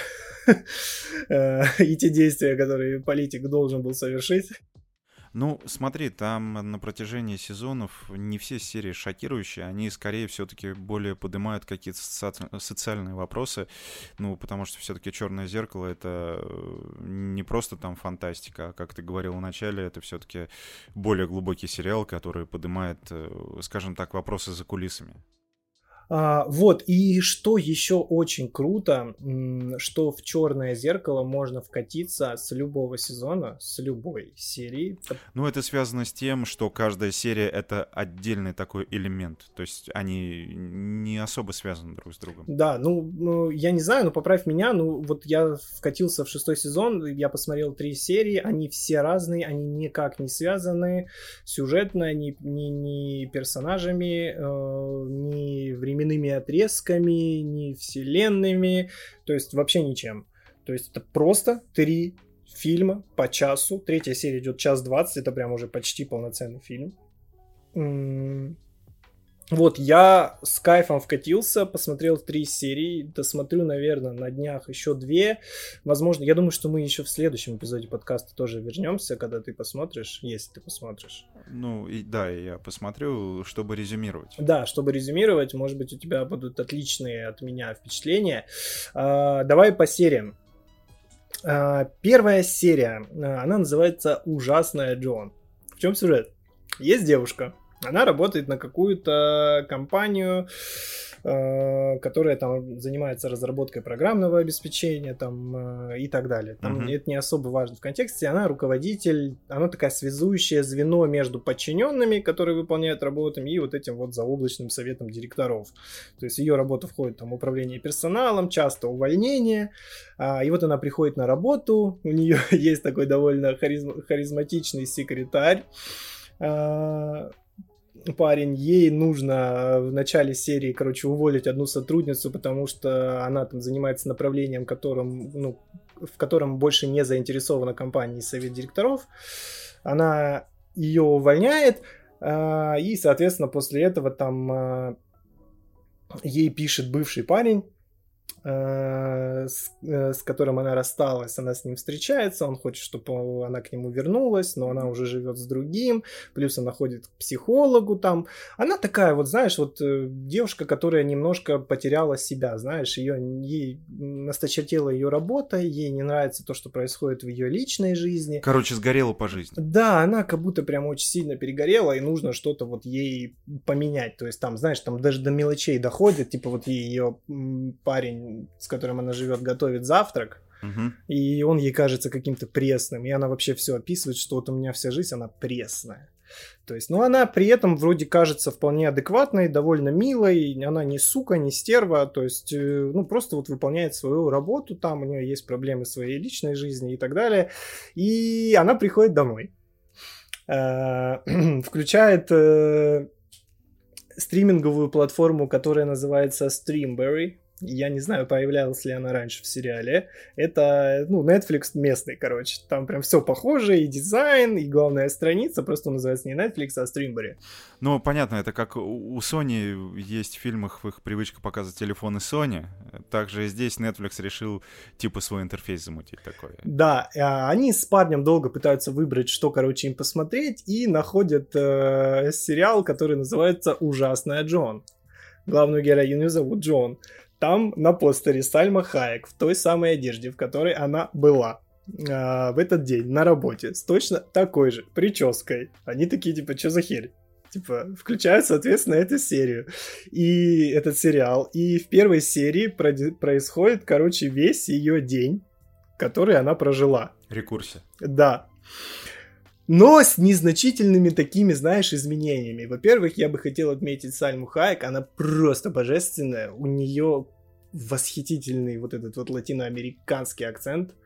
э, и те действия, которые политик должен был совершить. Ну, смотри, там на протяжении сезонов не все серии шокирующие, они скорее все-таки более поднимают какие-то соци- социальные вопросы, ну, потому что все-таки Черное зеркало это э, не просто там фантастика, а, как ты говорил в начале, это все-таки более глубокий сериал, который поднимает, э, скажем так, вопросы за кулисами. А, вот, и что еще очень круто, что в черное зеркало можно вкатиться с любого сезона, с любой серии. Ну, это связано с тем, что каждая серия это отдельный такой элемент. То есть они не особо связаны друг с другом. Да, ну, ну я не знаю, но поправь меня. Ну, вот я вкатился в шестой сезон, я посмотрел три серии, они все разные, они никак не связаны сюжетно, ни, ни, ни персонажами, э, ни временами временными отрезками, ни вселенными, то есть вообще ничем. То есть это просто три фильма по часу. Третья серия идет час двадцать, это прям уже почти полноценный фильм. Вот, я с кайфом вкатился, посмотрел три серии, досмотрю, наверное, на днях еще две. Возможно, я думаю, что мы еще в следующем эпизоде подкаста тоже вернемся, когда ты посмотришь, если ты посмотришь. Ну, и да, я посмотрю, чтобы резюмировать. Да, чтобы резюмировать, может быть, у тебя будут отличные от меня впечатления. А, давай по сериям. А, первая серия, а, она называется «Ужасная Джон». В чем сюжет? Есть девушка, она работает на какую-то компанию, э, которая там занимается разработкой программного обеспечения там, э, и так далее. Там uh-huh. это не особо важно в контексте. Она руководитель, она такая связующее звено между подчиненными, которые выполняют работу, и вот этим вот заоблачным советом директоров. То есть ее работа входит там управление персоналом, часто увольнение. А, и вот она приходит на работу, у нее есть такой довольно харизм- харизматичный секретарь а, парень, ей нужно в начале серии, короче, уволить одну сотрудницу, потому что она там занимается направлением, которым, ну, в котором больше не заинтересована компания и совет директоров. Она ее увольняет, а, и, соответственно, после этого там а, ей пишет бывший парень, Э, с, э, с которым она рассталась, она с ним встречается, он хочет, чтобы она к нему вернулась, но она уже живет с другим, плюс она ходит к психологу там. Она такая вот, знаешь, вот э, девушка, которая немножко потеряла себя, знаешь, ее, ей насточертела ее работа, ей не нравится то, что происходит в ее личной жизни. Короче, сгорела по жизни. Да, она как будто прям очень сильно перегорела, и нужно что-то вот ей поменять. То есть там, знаешь, там даже до мелочей доходит, типа вот ее парень с которым она живет, готовит завтрак, Угу. и он ей кажется каким-то пресным, и она вообще все описывает, что вот у меня вся жизнь, она пресная. То есть, ну, она при этом вроде кажется вполне адекватной, довольно милой, она не сука, не стерва, то есть, э, ну, просто вот выполняет свою работу там, у нее есть проблемы своей личной жизни и так далее, и она приходит домой, э, включает э, стриминговую платформу, которая называется Streamberry, я не знаю, появлялась ли она раньше в сериале. Это, ну, Netflix местный, короче. Там прям все похоже, и дизайн, и главная страница. Просто называется не Netflix, а Streamberry. Ну, понятно, это как у Sony есть в фильмах в их привычка показывать телефоны Sony. Также и здесь Netflix решил типа свой интерфейс замутить такой. Да, а, они с парнем долго пытаются выбрать, что, короче, им посмотреть, и находят э, сериал, который называется «Ужасная Джон». Главную героиню зовут Джон. Там на постере Сальма Хаек в той самой одежде, в которой она была а, в этот день на работе с точно такой же прической. Они такие, типа, что за херь? Типа, включают, соответственно, эту серию. И этот сериал. И в первой серии происходит, короче, весь ее день, который она прожила. Рекурсия. Да но с незначительными такими, знаешь, изменениями. Во-первых, я бы хотел отметить Сальму Хайек, она просто божественная, у нее восхитительный вот этот вот латиноамериканский акцент –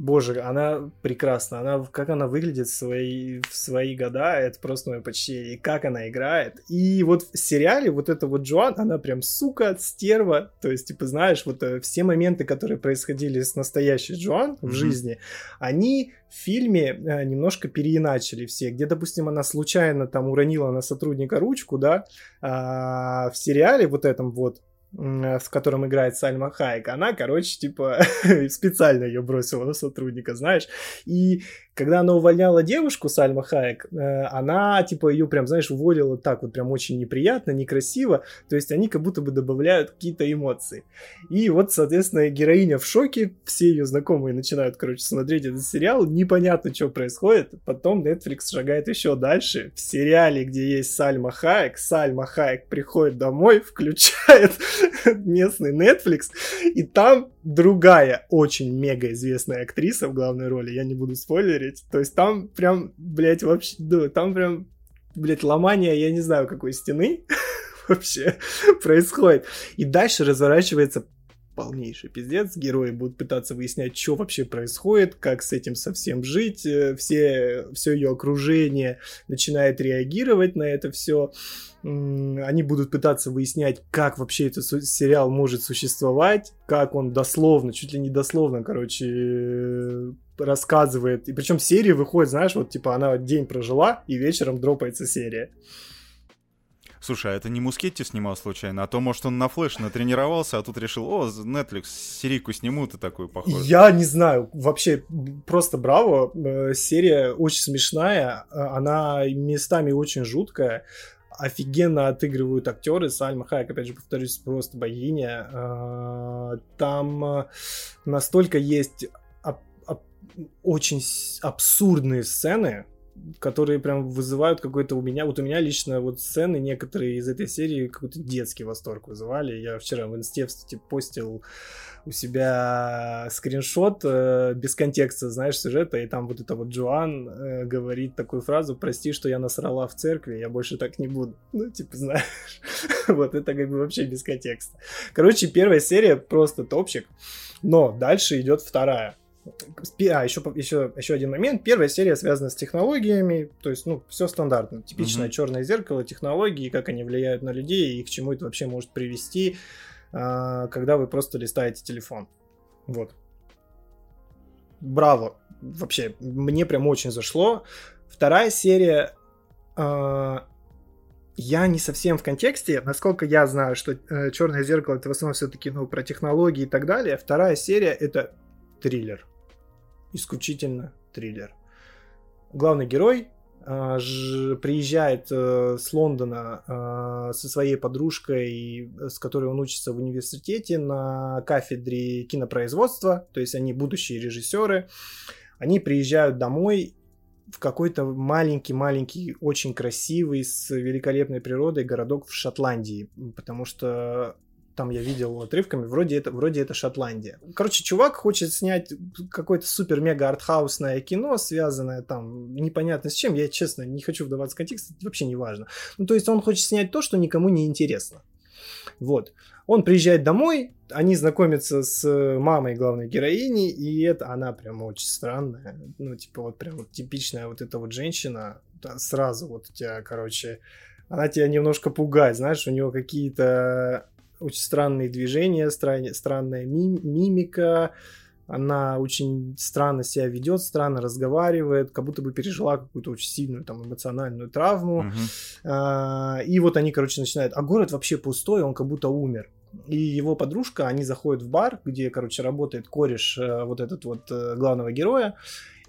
Боже, она прекрасна. Она, как она выглядит в свои, в свои года, это просто мое почтение. И как она играет. И вот в сериале вот эта вот Джоан, она прям сука, стерва. То есть, типа, знаешь, вот э, все моменты, которые происходили с настоящей Джоан mm-hmm. в жизни, они в фильме э, немножко переиначили все. Где, допустим, она случайно там уронила на сотрудника ручку, да, а в сериале вот этом вот в котором играет Сальма Хайек, она, короче, типа, специально ее бросила на сотрудника, знаешь. И когда она увольняла девушку, Сальма Хайек, э, она, типа, ее прям, знаешь, уволила так вот прям очень неприятно, некрасиво, то есть они как будто бы добавляют какие-то эмоции. И вот, соответственно, героиня в шоке, все ее знакомые начинают, короче, смотреть этот сериал, непонятно, что происходит, потом Netflix шагает еще дальше, в сериале, где есть Сальма Хайек, Сальма Хайек приходит домой, включает местный Netflix, и там другая очень мега известная актриса в главной роли, я не буду спойлерить, то есть там прям, блядь, вообще, да, там прям, блядь, ломание, я не знаю, какой стены вообще происходит. И дальше разворачивается полнейший пиздец. Герои будут пытаться выяснять, что вообще происходит, как с этим совсем жить. Э, все, все ее окружение начинает реагировать на это все. Они будут пытаться выяснять, как вообще этот сериал может существовать, как он дословно, чуть ли не дословно, короче, э, рассказывает. И причем серии выходит, знаешь, вот типа она день прожила, и вечером дропается серия. Слушай, а это не Мускетти снимал случайно? А то, может, он на флеш натренировался, а тут решил, о, Netflix, серийку сниму, ты такую похожую. Я не знаю, вообще, просто браво. Э, серия очень смешная, э, она местами очень жуткая офигенно отыгрывают актеры. Сальма Хайек, опять же, повторюсь, просто богиня. Э, там настолько есть очень абсурдные сцены, которые прям вызывают какой-то у меня, вот у меня лично вот сцены некоторые из этой серии какой-то детский восторг вызывали. Я вчера в инсте, кстати, постил у себя скриншот э, без контекста, знаешь, сюжета, и там вот это вот Джоан э, говорит такую фразу «Прости, что я насрала в церкви, я больше так не буду». Ну, типа, знаешь, вот это как бы вообще без контекста. Короче, первая серия просто топчик, но дальше идет вторая. А, еще, еще, еще один момент. Первая серия связана с технологиями, то есть, ну, все стандартно. Типичное mm-hmm. черное зеркало, технологии, как они влияют на людей и к чему это вообще может привести, а, когда вы просто листаете телефон. Вот. Браво. Вообще, мне прям очень зашло. Вторая серия а, я не совсем в контексте. Насколько я знаю, что э, Черное зеркало это в основном все-таки ну, про технологии и так далее. Вторая серия это триллер. Исключительно триллер. Главный герой э, ж, приезжает э, с Лондона э, со своей подружкой, с которой он учится в университете на кафедре кинопроизводства, то есть они будущие режиссеры. Они приезжают домой в какой-то маленький-маленький, очень красивый, с великолепной природой городок в Шотландии, потому что там я видел отрывками, вроде это, вроде это Шотландия. Короче, чувак хочет снять какое-то супер-мега артхаусное кино, связанное там непонятно с чем. Я, честно, не хочу вдаваться в контекст, это вообще не важно. Ну, то есть он хочет снять то, что никому не интересно. Вот. Он приезжает домой, они знакомятся с мамой главной героини, и это она прям очень странная. Ну, типа, вот прям вот типичная вот эта вот женщина, да, сразу вот у тебя, короче, она тебя немножко пугает, знаешь, у него какие-то очень странные движения, стран, странная ми- мимика, она очень странно себя ведет, странно разговаривает, как будто бы пережила какую-то очень сильную там эмоциональную травму. Uh-huh. А, и вот они, короче, начинают. А город вообще пустой, он как будто умер. И его подружка, они заходят в бар, где, короче, работает кореш э, вот этот вот э, главного героя.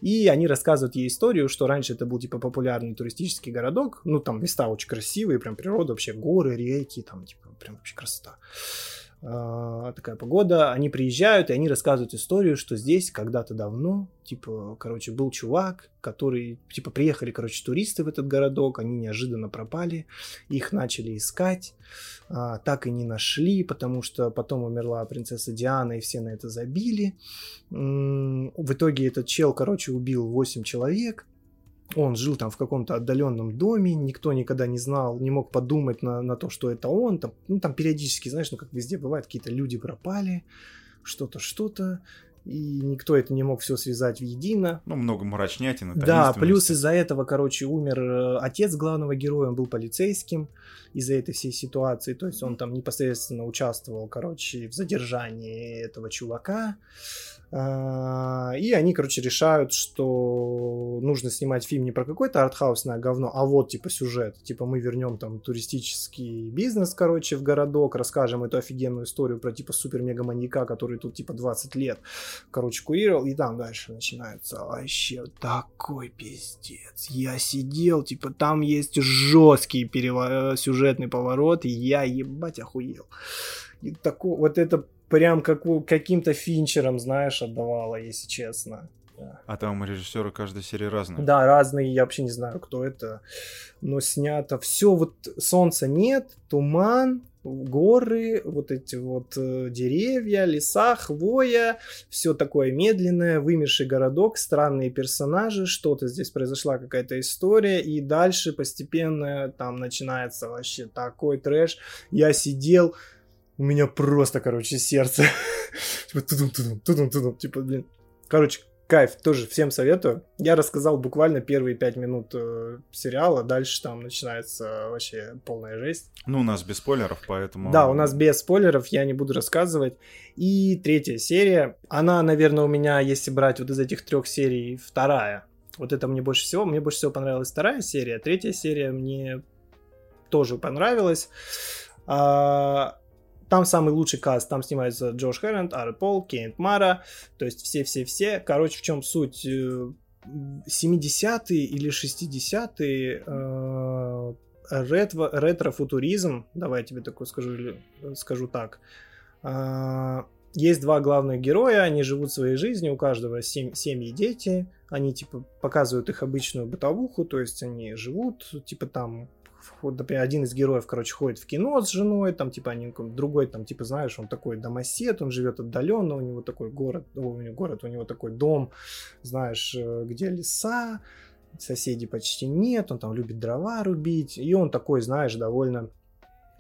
И они рассказывают ей историю, что раньше это был типа популярный туристический городок. Ну, там места очень красивые, прям природа, вообще горы, реки, там типа прям вообще красота. А, такая погода, они приезжают, и они рассказывают историю, что здесь когда-то давно, типа, короче, был чувак, который, типа, приехали, короче, туристы в этот городок, они неожиданно пропали, их начали искать, а, так и не нашли, потому что потом умерла принцесса Диана, и все на это забили. В итоге этот чел, короче, убил 8 человек, он жил там в каком-то отдаленном доме, никто никогда не знал, не мог подумать на, на то, что это он. Там, ну, там периодически, знаешь, ну, как везде бывает, какие-то люди пропали, что-то, что-то и никто это не мог все связать в едино. Ну, много мрачнятины. Да, плюс из-за этого, короче, умер э, отец главного героя, он был полицейским из-за этой всей ситуации, то есть он там непосредственно участвовал, короче, в задержании этого чувака. А, и они, короче, решают, что нужно снимать фильм не про какой-то артхаусное говно, а вот, типа, сюжет. Типа, мы вернем там туристический бизнес, короче, в городок, расскажем эту офигенную историю про, типа, супер-мега-маньяка, который тут, типа, 20 лет, короче, курировал, и там дальше начинается вообще такой пиздец. Я сидел, типа, там есть жесткий перево- сюжетный поворот, и я, ебать, охуел. И такой, вот это прям как, каким-то финчером, знаешь, отдавала, если честно. А там режиссеры каждой серии разные. Да, разные, я вообще не знаю, кто это. Но снято все, вот солнца нет, туман, горы, вот эти вот э, деревья, леса, хвоя, все такое медленное, вымерший городок, странные персонажи, что-то здесь произошла какая-то история, и дальше постепенно там начинается вообще такой трэш. Я сидел, у меня просто, короче, сердце. типа, тудум, тудум, тудум, тудум, типа, блин. Короче, кайф, тоже всем советую. Я рассказал буквально первые пять минут э, сериала, дальше там начинается вообще полная жесть. Ну, у нас без спойлеров, поэтому... Да, у нас без спойлеров, я не буду рассказывать. И третья серия, она, наверное, у меня, если брать вот из этих трех серий, вторая. Вот это мне больше всего, мне больше всего понравилась вторая серия, третья серия мне тоже понравилась. А, там самый лучший каст, там снимается Джош Хэрронд, Ара Пол, Кейнт Мара, то есть все-все-все. Короче, в чем суть? 70-е э, или 60-е э, ретро, ретро-футуризм, давай я тебе такое скажу, или, скажу так. Э, есть два главных героя, они живут своей жизнью, у каждого семь, семьи дети, они типа показывают их обычную бытовуху, то есть они живут, типа там например, один из героев, короче, ходит в кино с женой, там, типа, они, другой, там, типа, знаешь, он такой домосед, он живет отдаленно, у него такой город, у него город, у него такой дом, знаешь, э, где леса, соседей почти нет, он там любит дрова рубить, и он такой, знаешь, довольно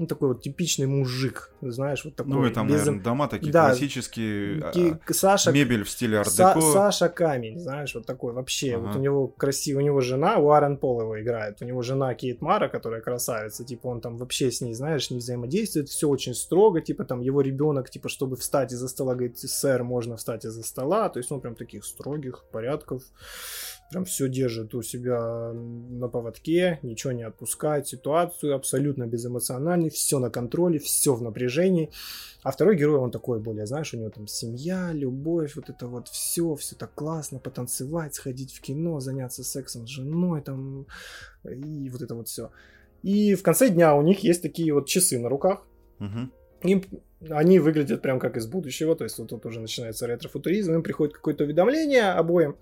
ну, такой вот типичный мужик, знаешь, вот такой. Ну, и там, без... наверное, дома такие да, классические, Ки... А, Саша... мебель в стиле арт-деко. Са- Саша Камень, знаешь, вот такой вообще. Ага. Вот у него красивый, у него жена, Уаррен Пол его играет, у него жена Кейт Мара, которая красавица, типа он там вообще с ней, знаешь, не взаимодействует, все очень строго, типа там его ребенок, типа, чтобы встать из-за стола, говорит, сэр, можно встать из-за стола, то есть он прям таких строгих порядков прям все держит у себя на поводке, ничего не отпускает ситуацию, абсолютно безэмоциональный, все на контроле, все в напряжении. А второй герой, он такой более, знаешь, у него там семья, любовь, вот это вот все, все так классно, потанцевать, сходить в кино, заняться сексом с женой, там, и вот это вот все. И в конце дня у них есть такие вот часы на руках. Угу. Им, они выглядят прям как из будущего, то есть вот тут уже начинается ретро-футуризм, им приходит какое-то уведомление обоим,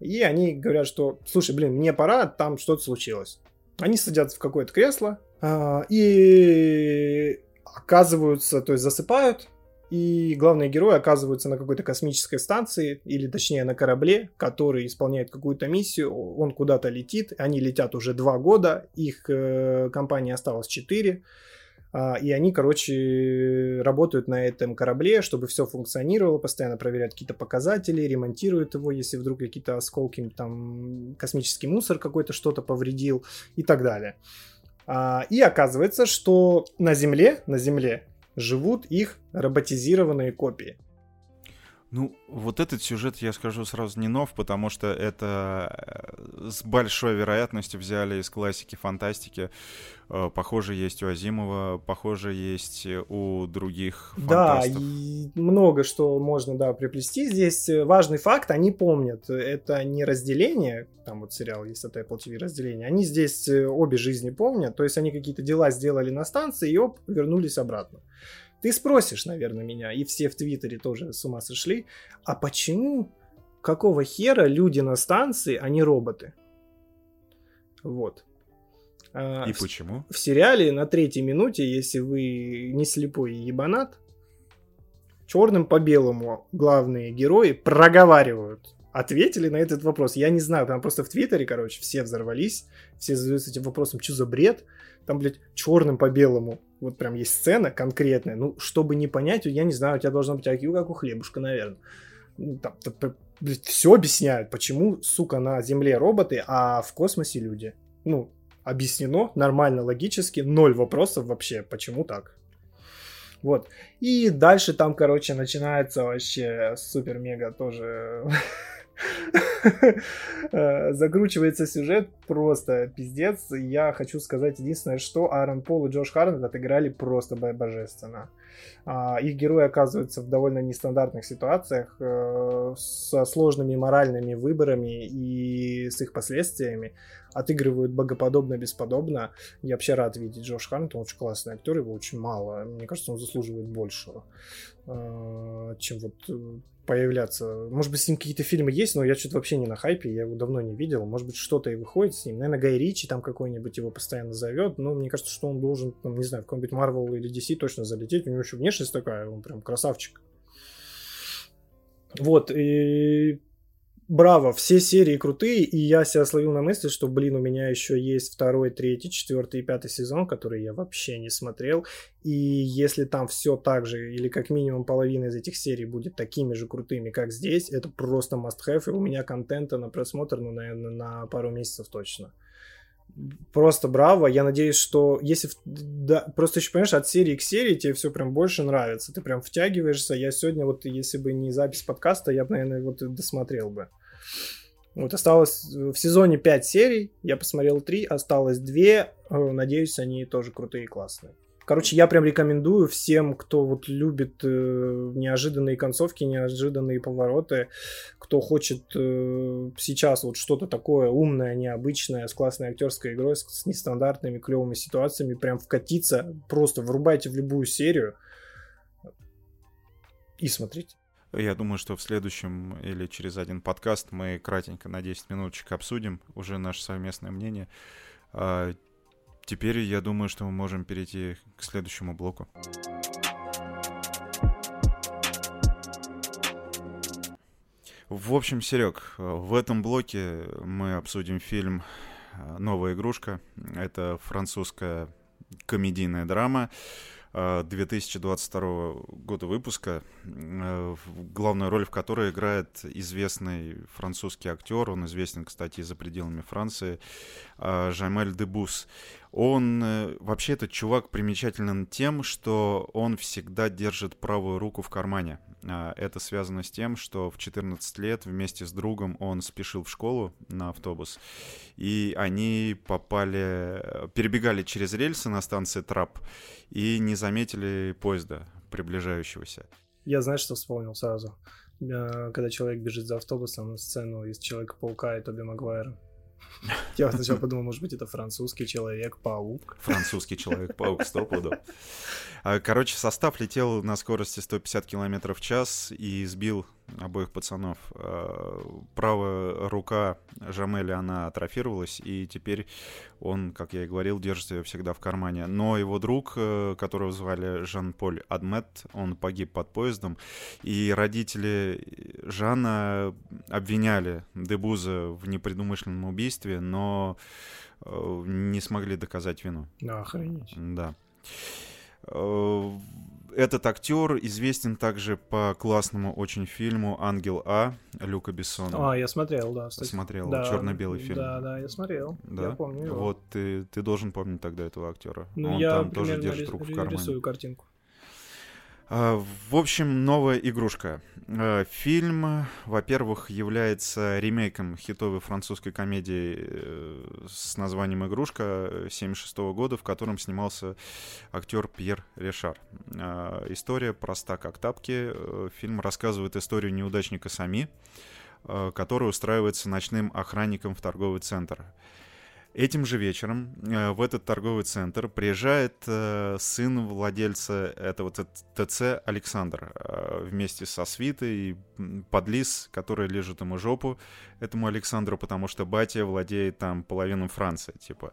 и они говорят, что, слушай, блин, мне пора, там что-то случилось. Они садятся в какое-то кресло э, и оказываются, то есть засыпают, и главные герои оказываются на какой-то космической станции, или точнее на корабле, который исполняет какую-то миссию, он куда-то летит, они летят уже два года, их э, компании осталось четыре, а, и они, короче, работают на этом корабле, чтобы все функционировало, постоянно проверяют какие-то показатели, ремонтируют его, если вдруг какие-то осколки, там, космический мусор какой-то что-то повредил и так далее. А, и оказывается, что на Земле, на Земле живут их роботизированные копии. Ну, вот этот сюжет, я скажу сразу, не нов, потому что это э, с большой вероятностью взяли из классики фантастики. Э, похоже, есть у Азимова, похоже, есть у других фантастов. Да, и много что можно, да, приплести. Здесь важный факт, они помнят, это не разделение, там вот сериал есть от Apple TV разделение, они здесь э, обе жизни помнят, то есть они какие-то дела сделали на станции и оп, вернулись обратно. Ты спросишь, наверное, меня, и все в Твиттере тоже с ума сошли, а почему, какого хера люди на станции, а не роботы? Вот. А, и в, почему? В сериале на третьей минуте, если вы не слепой ебанат, черным по белому главные герои проговаривают. Ответили на этот вопрос. Я не знаю, там просто в Твиттере, короче, все взорвались, все задаются этим вопросом, что за бред. Там, блядь, черным по белому вот прям есть сцена конкретная, ну, чтобы не понять, я не знаю, у тебя должно быть IQ как у хлебушка, наверное. Ну, там, там, все объясняют, почему, сука, на Земле роботы, а в космосе люди. Ну, объяснено нормально, логически, ноль вопросов вообще, почему так. Вот. И дальше там, короче, начинается вообще супер-мега тоже закручивается сюжет просто пиздец. Я хочу сказать единственное, что Аарон Пол и Джош Харнет отыграли просто божественно. А, их герои оказываются в довольно нестандартных ситуациях э, со сложными моральными выборами и с их последствиями. Отыгрывают богоподобно, бесподобно. Я вообще рад видеть Джош Харнет, он очень классный актер, его очень мало. Мне кажется, он заслуживает большего, э, чем вот появляться. Может быть, с ним какие-то фильмы есть, но я что-то вообще не на хайпе, я его давно не видел. Может быть, что-то и выходит с ним. Наверное, Гай Ричи там какой-нибудь его постоянно зовет, но мне кажется, что он должен, там, не знаю, в какой-нибудь Marvel или DC точно залететь. У него еще внешность такая, он прям красавчик. Вот, и браво, все серии крутые, и я себя словил на мысли, что, блин, у меня еще есть второй, третий, четвертый и пятый сезон, который я вообще не смотрел, и если там все так же, или как минимум половина из этих серий будет такими же крутыми, как здесь, это просто must-have, и у меня контента на просмотр, ну, наверное, на пару месяцев точно. Просто браво. Я надеюсь, что если... Да, просто еще, понимаешь, от серии к серии тебе все прям больше нравится. Ты прям втягиваешься. Я сегодня вот, если бы не запись подкаста, я бы, наверное, вот досмотрел бы. Вот осталось в сезоне 5 серий, я посмотрел 3, осталось 2. Э, надеюсь, они тоже крутые и классные. Короче, я прям рекомендую всем, кто вот любит э, неожиданные концовки, неожиданные повороты, кто хочет э, сейчас вот что-то такое умное, необычное, с классной актерской игрой, с, с нестандартными клевыми ситуациями, прям вкатиться, просто врубайте в любую серию и смотрите. Я думаю, что в следующем или через один подкаст мы кратенько на 10 минуточек обсудим уже наше совместное мнение. Теперь я думаю, что мы можем перейти к следующему блоку. В общем, Серег, в этом блоке мы обсудим фильм «Новая игрушка». Это французская комедийная драма. 2022 года выпуска, э, главную роль в которой играет известный французский актер, он известен, кстати, за пределами Франции, э, Жамель Дебус. Он э, вообще этот чувак примечателен тем, что он всегда держит правую руку в кармане. А, это связано с тем, что в 14 лет вместе с другом он спешил в школу на автобус, и они попали, перебегали через рельсы на станции Трап и не заметили поезда приближающегося. Я знаешь, что вспомнил сразу? Э, когда человек бежит за автобусом, сцену из Человека-паука и Тоби Магуайра. Я сначала подумал, может быть, это французский человек-паук. Французский человек-паук, стопудов. А, короче, состав летел на скорости 150 км в час и сбил обоих пацанов. А, правая рука Жамеля, она атрофировалась, и теперь он, как я и говорил, держит ее всегда в кармане. Но его друг, э, которого звали Жан-Поль Адмет, он погиб под поездом, и родители Жана обвиняли Дебуза в непредумышленном убийстве, но э, не смогли доказать вину. Да, охренеть. Да. Этот актер известен также по классному очень фильму «Ангел А» Люка Бессона. А, я смотрел, да. Кстати. Смотрел, да, черно-белый фильм. Да, да, я смотрел. Да? Я помню его. Вот ты, ты должен помнить тогда этого актера. Ну, Он я там тоже держит руку в кармане. рисую картинку. А, в общем, новая игрушка. А, фильм, во-первых, является ремейком хитовой французской комедии э, с названием «Игрушка» 76 года, в котором снимался актер Пьер Решар. А, история проста как тапки. Э, фильм рассказывает историю неудачника Сами, э, который устраивается ночным охранником в торговый центр. Этим же вечером э, в этот торговый центр приезжает э, сын владельца этого ТЦ Александр э, вместе со свитой подлис, который лежит ему жопу этому Александру, потому что батя владеет там половиной Франции, типа.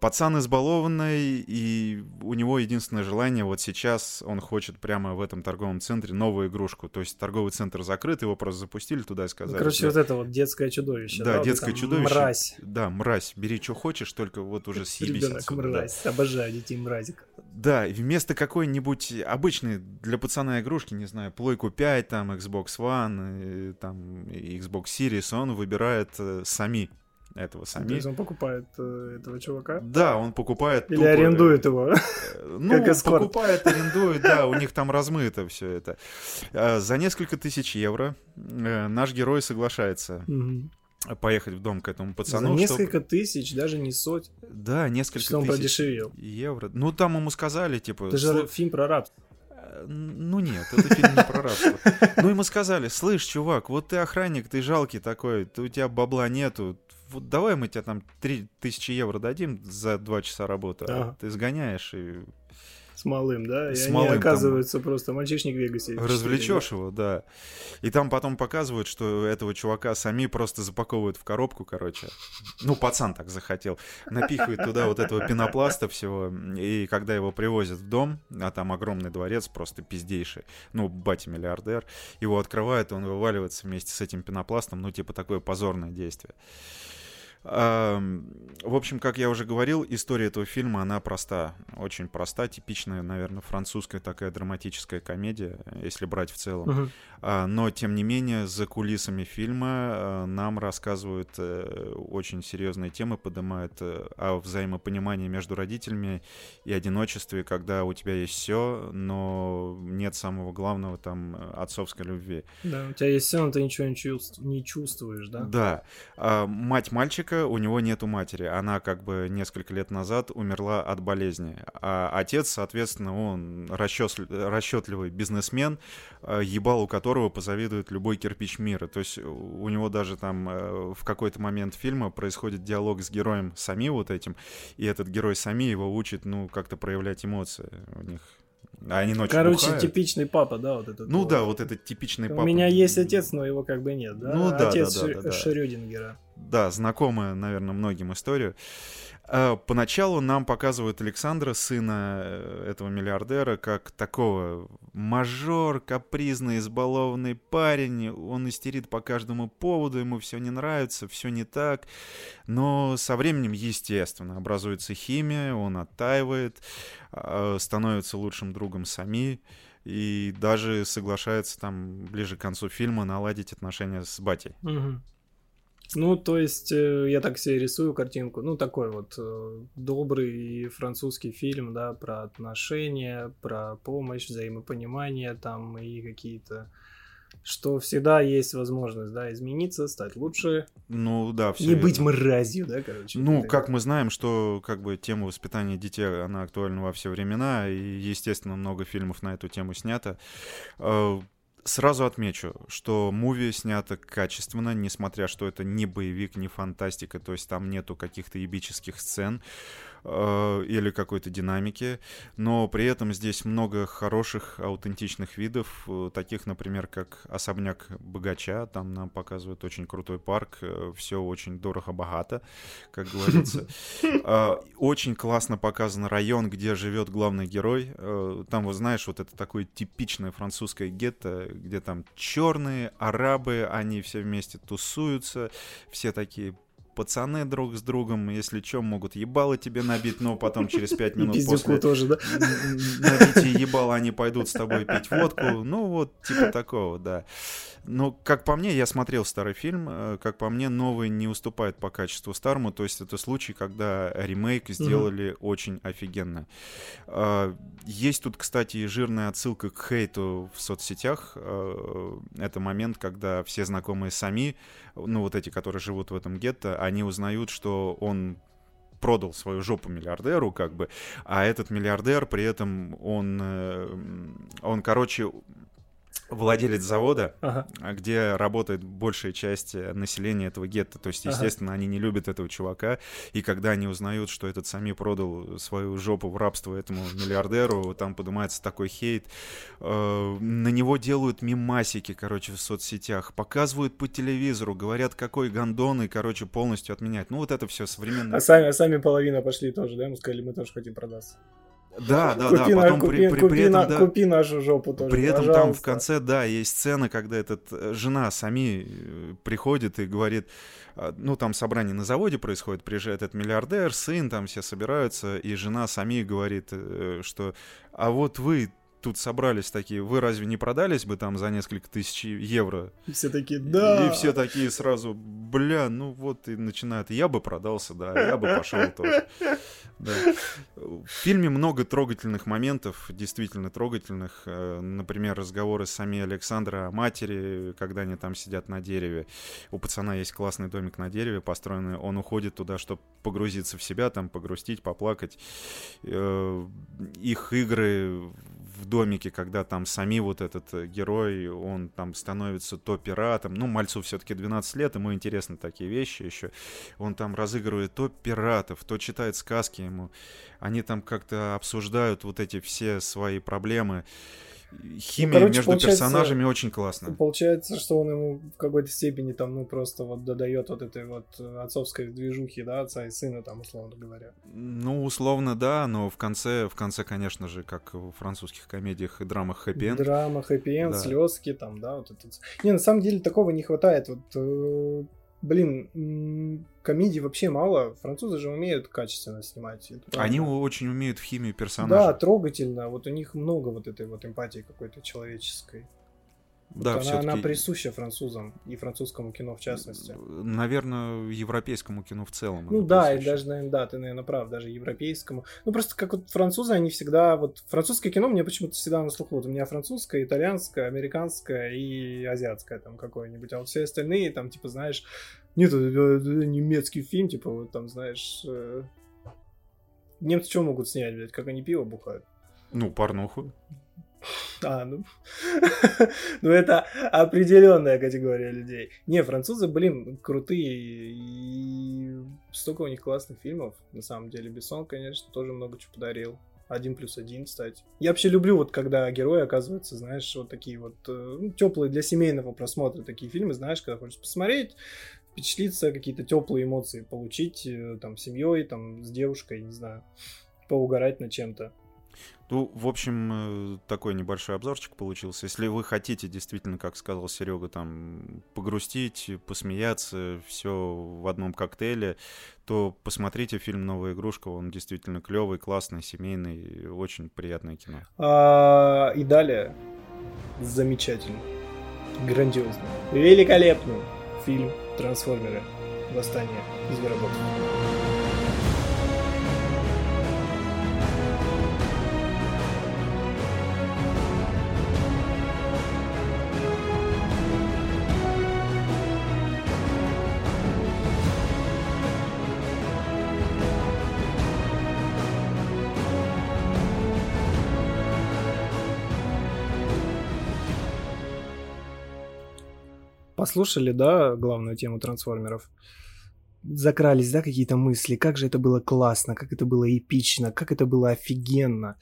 Пацан избалованный, и у него единственное желание вот сейчас, он хочет прямо в этом торговом центре новую игрушку. То есть торговый центр закрыт, его просто запустили туда и сказали. Ну, короче, да, вот это вот детское чудовище. Да, да детское вот чудовище. Мразь. Да, мразь. Бери, что хочешь, только вот уже съебись Ребенок отсюда, да. мразь. Обожаю детей мразик. Да, вместо какой-нибудь обычной для пацана игрушки, не знаю, плойку 5, там, Xbox One, и, там, и Xbox Series, он выбирает э, сами этого сами. То есть он покупает э, этого чувака? Да, он покупает... Или тупо, арендует его? э, Ну, покупает, арендует, да, у них там размыто все это. А, За несколько тысяч евро э, наш герой соглашается. Поехать в дом к этому За пацану. чтоб- несколько тысяч, даже не сотен. Да, несколько Что он тысяч продешевил. евро. Ну, там ему сказали, типа... Это же «Слу- фильм про рабство. Э, Ну нет, это фильм не про рабство. Ну ему сказали, слышь, чувак, вот ты охранник, ты жалкий такой, ты- у тебя бабла нету, вот давай мы тебе там 3000 евро дадим за 2 часа работы, а ты сгоняешь и С малым, да? И С они малым там. оказываются просто мальчишник в Вегасе. развлечешь его, да. И там потом показывают, что этого чувака сами просто запаковывают в коробку, короче. Ну, пацан так захотел. Напихивает туда вот этого пенопласта всего. И когда его привозят в дом, а там огромный дворец, просто пиздейший, ну, батя миллиардер, его открывают, и он вываливается вместе с этим пенопластом, ну, типа такое позорное действие. В общем, как я уже говорил, история этого фильма, она проста, очень проста, типичная, наверное, французская такая драматическая комедия, если брать в целом. А, Но, тем не менее, за кулисами фильма э, нам рассказывают э, очень серьезные темы, поднимают э, о взаимопонимании между родителями и одиночестве, когда у тебя есть все, но нет самого главного, там, отцовской любви. Да, у тебя есть все, но ты ничего не, чувств- не чувствуешь, да? Да. А, мать мальчика, у него нету матери. Она как бы несколько лет назад умерла от болезни. А отец, соответственно, он расчёс- расчетливый бизнесмен, а, ебалу которого позавидует любой кирпич мира. То есть у него даже там э, в какой-то момент фильма происходит диалог с героем Сами вот этим, и этот герой Сами его учит, ну, как-то проявлять эмоции у них. А они ночью Короче, бухают. типичный папа, да, вот этот. Ну вот. да, вот этот типичный У папа. меня есть отец, но его как бы нет, да? Ну да, Отец да, да, да. Шрёдингера. Да, знакомая, наверное, многим историю. А, Поначалу нам показывают Александра, сына э, этого миллиардера, как такого мажор, капризный, избалованный парень. Он истерит по каждому поводу, ему все не нравится, все не так. Но со временем, естественно, образуется химия, он оттаивает, а, становится лучшим другом Сами и даже соглашается там ближе к концу фильма наладить отношения с батей. Мгм. Ну, то есть, э, я так себе рисую картинку. Ну, такой вот э, добрый французский фильм, да, про отношения, про помощь, взаимопонимание там и какие-то что всегда есть возможность, да, измениться, стать лучше. Ну да, все. Не верно. быть мразью, да, короче. Ну, как мы знаем, что как бы тема воспитания детей, она актуальна во все времена, и, естественно, много фильмов на эту тему снято. Сразу отмечу, что муви снято качественно, несмотря что это не боевик, не фантастика, то есть там нету каких-то ебических сцен. Э, или какой-то динамики, но при этом здесь много хороших, аутентичных видов, э, таких, например, как особняк богача, там нам показывают очень крутой парк, э, все очень дорого-богато, как говорится. Очень классно показан район, где живет главный герой. Там, вот знаешь, вот это такое типичное французское гетто, где там черные, арабы, они все вместе тусуются, все такие пацаны друг с другом, если что, могут ебало тебе набить, но потом через пять минут после тоже, да? набития ебала они пойдут с тобой пить водку. Ну, вот, типа такого, да. Но, как по мне, я смотрел старый фильм, э, как по мне, новый не уступает по качеству старому, то есть это случай, когда ремейк сделали mm-hmm. очень офигенно. А, есть тут, кстати, и жирная отсылка к хейту в соцсетях. А, это момент, когда все знакомые сами, ну вот эти, которые живут в этом гетто, они узнают, что он продал свою жопу миллиардеру, как бы, а этот миллиардер при этом он, э, он, короче, владелец завода, ага. где работает большая часть э, населения этого гетто. То есть, естественно, ага. они не любят этого чувака. И когда они узнают, что этот Сами продал свою жопу в рабство этому миллиардеру, там поднимается такой хейт. Э, на него делают мимасики, короче, в соцсетях. Показывают по телевизору, говорят, какой гандон, и, короче, полностью отменяют. Ну, вот это все современное. А сами, а сами половина пошли тоже, да? Мы сказали, мы тоже хотим продаться. Да, да, купи да. Потом купи, при, при, купи, при этом, на, да, купи нашу жопу тоже. При этом пожалуйста. там в конце, да, есть сцена, когда этот э, жена сами э, приходит и говорит, а, ну там собрание на заводе происходит, приезжает этот миллиардер, сын, там все собираются, и жена сами говорит, э, что, а вот вы тут собрались такие, вы разве не продались бы там за несколько тысяч евро? И все такие, да. И все такие сразу, бля, ну вот и начинают, я бы продался, да, я бы пошел тоже. Да. В фильме много трогательных моментов, действительно трогательных. Э, например, разговоры с сами Александра о матери, когда они там сидят на дереве. У пацана есть классный домик на дереве построенный. Он уходит туда, чтобы погрузиться в себя, там погрустить, поплакать. Э, их игры в домике, когда там сами вот этот э, герой, он там становится то пиратом, ну, мальцу все-таки 12 лет, ему интересны такие вещи еще, он там разыгрывает то пиратов, то читает сказки ему, они там как-то обсуждают вот эти все свои проблемы, химия ну, короче, между персонажами очень классная. Получается, что он ему в какой-то степени там, ну, просто вот додает вот этой вот отцовской движухи, да, отца и сына, там, условно говоря. Ну, условно, да, но в конце, в конце, конечно же, как в французских комедиях и драмах хэппи-энд. Драма, хэппи-энд, да. слезки, там, да, вот это. Не, на самом деле такого не хватает. Вот э, блин, комедий вообще мало. Французы же умеют качественно снимать. Они очень умеют в химии персонажа. Да, трогательно. Вот у них много вот этой вот эмпатии какой-то человеческой. Да, вот она, она присуща французам и французскому кино в частности. Наверное, европейскому кино в целом. Ну да, присуща. и даже, наверное, да, ты, наверное, прав, даже европейскому. Ну просто как вот французы, они всегда, вот французское кино мне почему-то всегда на слуху. Вот у меня французское, итальянское, американское и азиатское там какое-нибудь. А вот все остальные там, типа, знаешь, нет, это, немецкий фильм, типа, вот там, знаешь, э... немцы что могут снять, блядь, как они пиво бухают? Ну, порнуху. А, ну... ну, это определенная категория людей. Не, французы, блин, крутые. И столько у них классных фильмов. На самом деле, Бессон, конечно, тоже много чего подарил. Один плюс один, кстати. Я вообще люблю, вот когда герои оказываются, знаешь, вот такие вот э, ну, теплые для семейного просмотра такие фильмы, знаешь, когда хочешь посмотреть, впечатлиться, какие-то теплые эмоции получить э, там с семьей, там с девушкой, не знаю, поугарать над чем-то. Ну, в общем, э, такой небольшой обзорчик получился. Если вы хотите действительно, как сказал Серега, там погрустить, посмеяться, все в одном коктейле, то посмотрите фильм «Новая игрушка». Он действительно клевый, классный, семейный, очень приятное кино. А, и далее замечательно, грандиозно, великолепно фильм «Трансформеры. Восстание звероботов». Послушали, да, главную тему трансформеров? Закрались, да, какие-то мысли, как же это было классно, как это было эпично, как это было офигенно.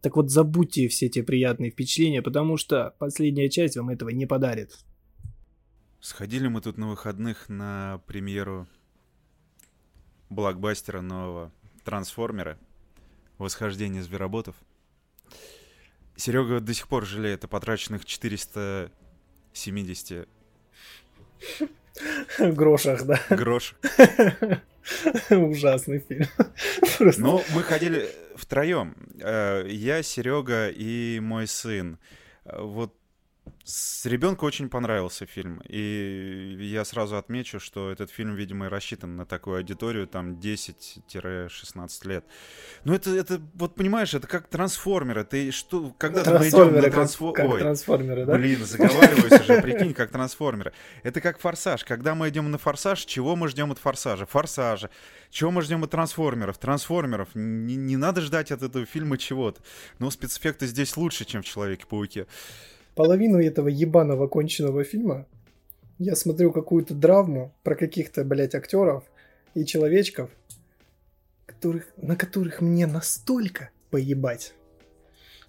Так вот, забудьте все эти приятные впечатления, потому что последняя часть вам этого не подарит. Сходили мы тут на выходных на премьеру блокбастера нового «Трансформеры. Восхождение звероботов». Серега до сих пор жалеет о потраченных 470 Грошах, да. Грош. Ужасный фильм. Просто... Ну, мы ходили втроем. Э, я, Серега и мой сын. Э, вот с ребенку очень понравился фильм, и я сразу отмечу, что этот фильм, видимо, рассчитан на такую аудиторию, там 10-16 лет. Ну это, это, вот понимаешь, это как трансформеры, ты что, когда мы идем на трансфо... как, как трансформеры, да? Блин, заговариваюсь уже, прикинь, как трансформеры. Это как форсаж, когда мы идем на форсаж, чего мы ждем от форсажа? Форсажа. Чего мы ждем от трансформеров? Трансформеров. Не, не надо ждать от этого фильма чего-то. Но спецэффекты здесь лучше, чем в Человеке-пауке половину этого ебаного конченного фильма я смотрю какую-то драму про каких-то, блядь, актеров и человечков, которых, на которых мне настолько поебать.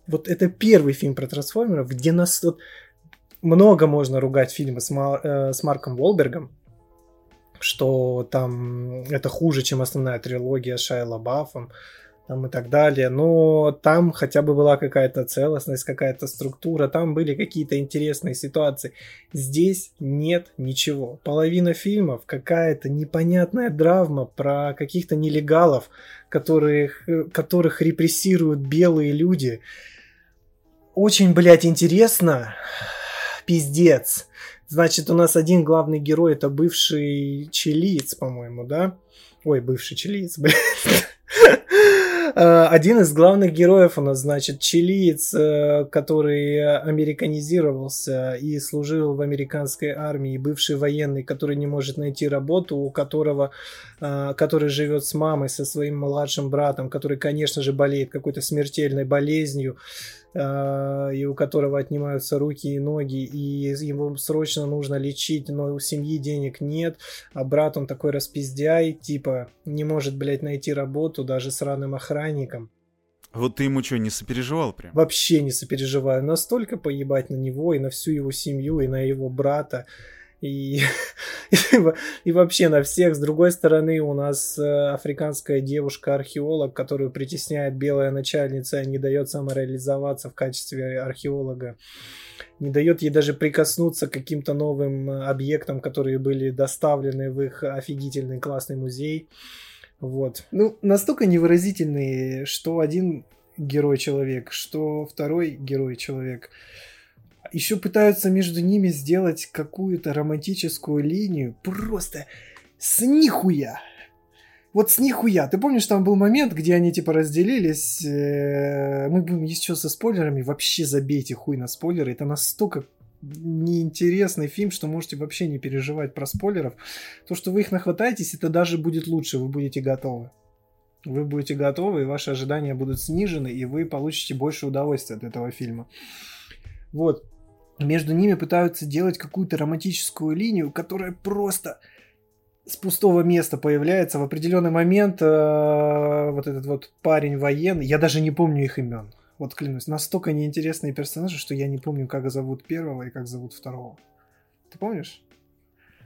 Вот это первый фильм про трансформеров, где нас вот много можно ругать фильмы с, Мар, э, с Марком Волбергом, что там это хуже, чем основная трилогия с Шайа Лабафом, там и так далее. Но там хотя бы была какая-то целостность, какая-то структура, там были какие-то интересные ситуации. Здесь нет ничего. Половина фильмов какая-то непонятная драма про каких-то нелегалов, которых, которых репрессируют белые люди. Очень, блядь, интересно. Пиздец. Значит, у нас один главный герой это бывший чилиец, по-моему, да? Ой, бывший чилиец, блядь. Э, один из главных героев у нас, значит, чилиец, э, который американизировался и служил в американской армии, бывший военный, который не может найти работу, у которого, э, который живет с мамой, со своим младшим братом, который, конечно же, болеет какой-то смертельной болезнью, и у которого отнимаются руки и ноги, и ему срочно нужно лечить, но у семьи денег нет, а брат он такой распиздяй, типа не может, блядь, найти работу даже с ранным охранником. Вот ты ему что, не сопереживал прям? Вообще не сопереживаю. Настолько поебать на него и на всю его семью, и на его брата и, и, вообще на всех. С другой стороны, у нас э, африканская девушка-археолог, которую притесняет белая начальница, не дает самореализоваться в качестве археолога. Не дает ей даже прикоснуться к каким-то новым э, объектам, которые были доставлены в их офигительный классный музей. Вот. Ну, настолько невыразительные, что один герой-человек, что второй герой-человек еще пытаются между ними сделать какую-то романтическую линию. Просто с нихуя. Вот с нихуя. Ты помнишь, там был момент, где они типа разделились. Э, мы будем еще со спойлерами. Вообще забейте хуй на спойлеры. Это настолько неинтересный фильм, что можете вообще не переживать про спойлеров. То, что вы их нахватаетесь, это даже будет лучше. Вы будете готовы. Вы будете готовы, и ваши ожидания будут снижены, и вы получите больше удовольствия от этого фильма. Вот между ними пытаются делать какую-то романтическую линию, которая просто с пустого места появляется в определенный момент. Э, вот этот вот парень военный, я даже не помню их имен. Вот клянусь, настолько неинтересные персонажи, что я не помню, как зовут первого и как зовут второго. Ты помнишь?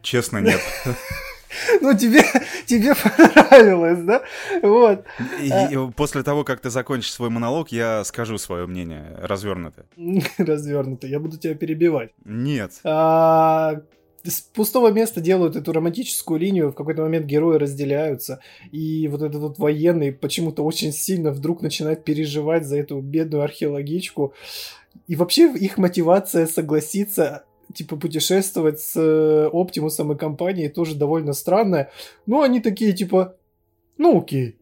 Честно, нет. Ну, тебе, тебе понравилось, да? Вот. И, и после того, как ты закончишь свой монолог, я скажу свое мнение развернуто. Развернуто. Я буду тебя перебивать. Нет. А, с пустого места делают эту романтическую линию, в какой-то момент герои разделяются, и вот этот вот военный почему-то очень сильно вдруг начинает переживать за эту бедную археологичку, и вообще их мотивация согласиться типа, путешествовать с э, Оптимусом и компанией тоже довольно странное. Ну, они такие, типа, ну окей.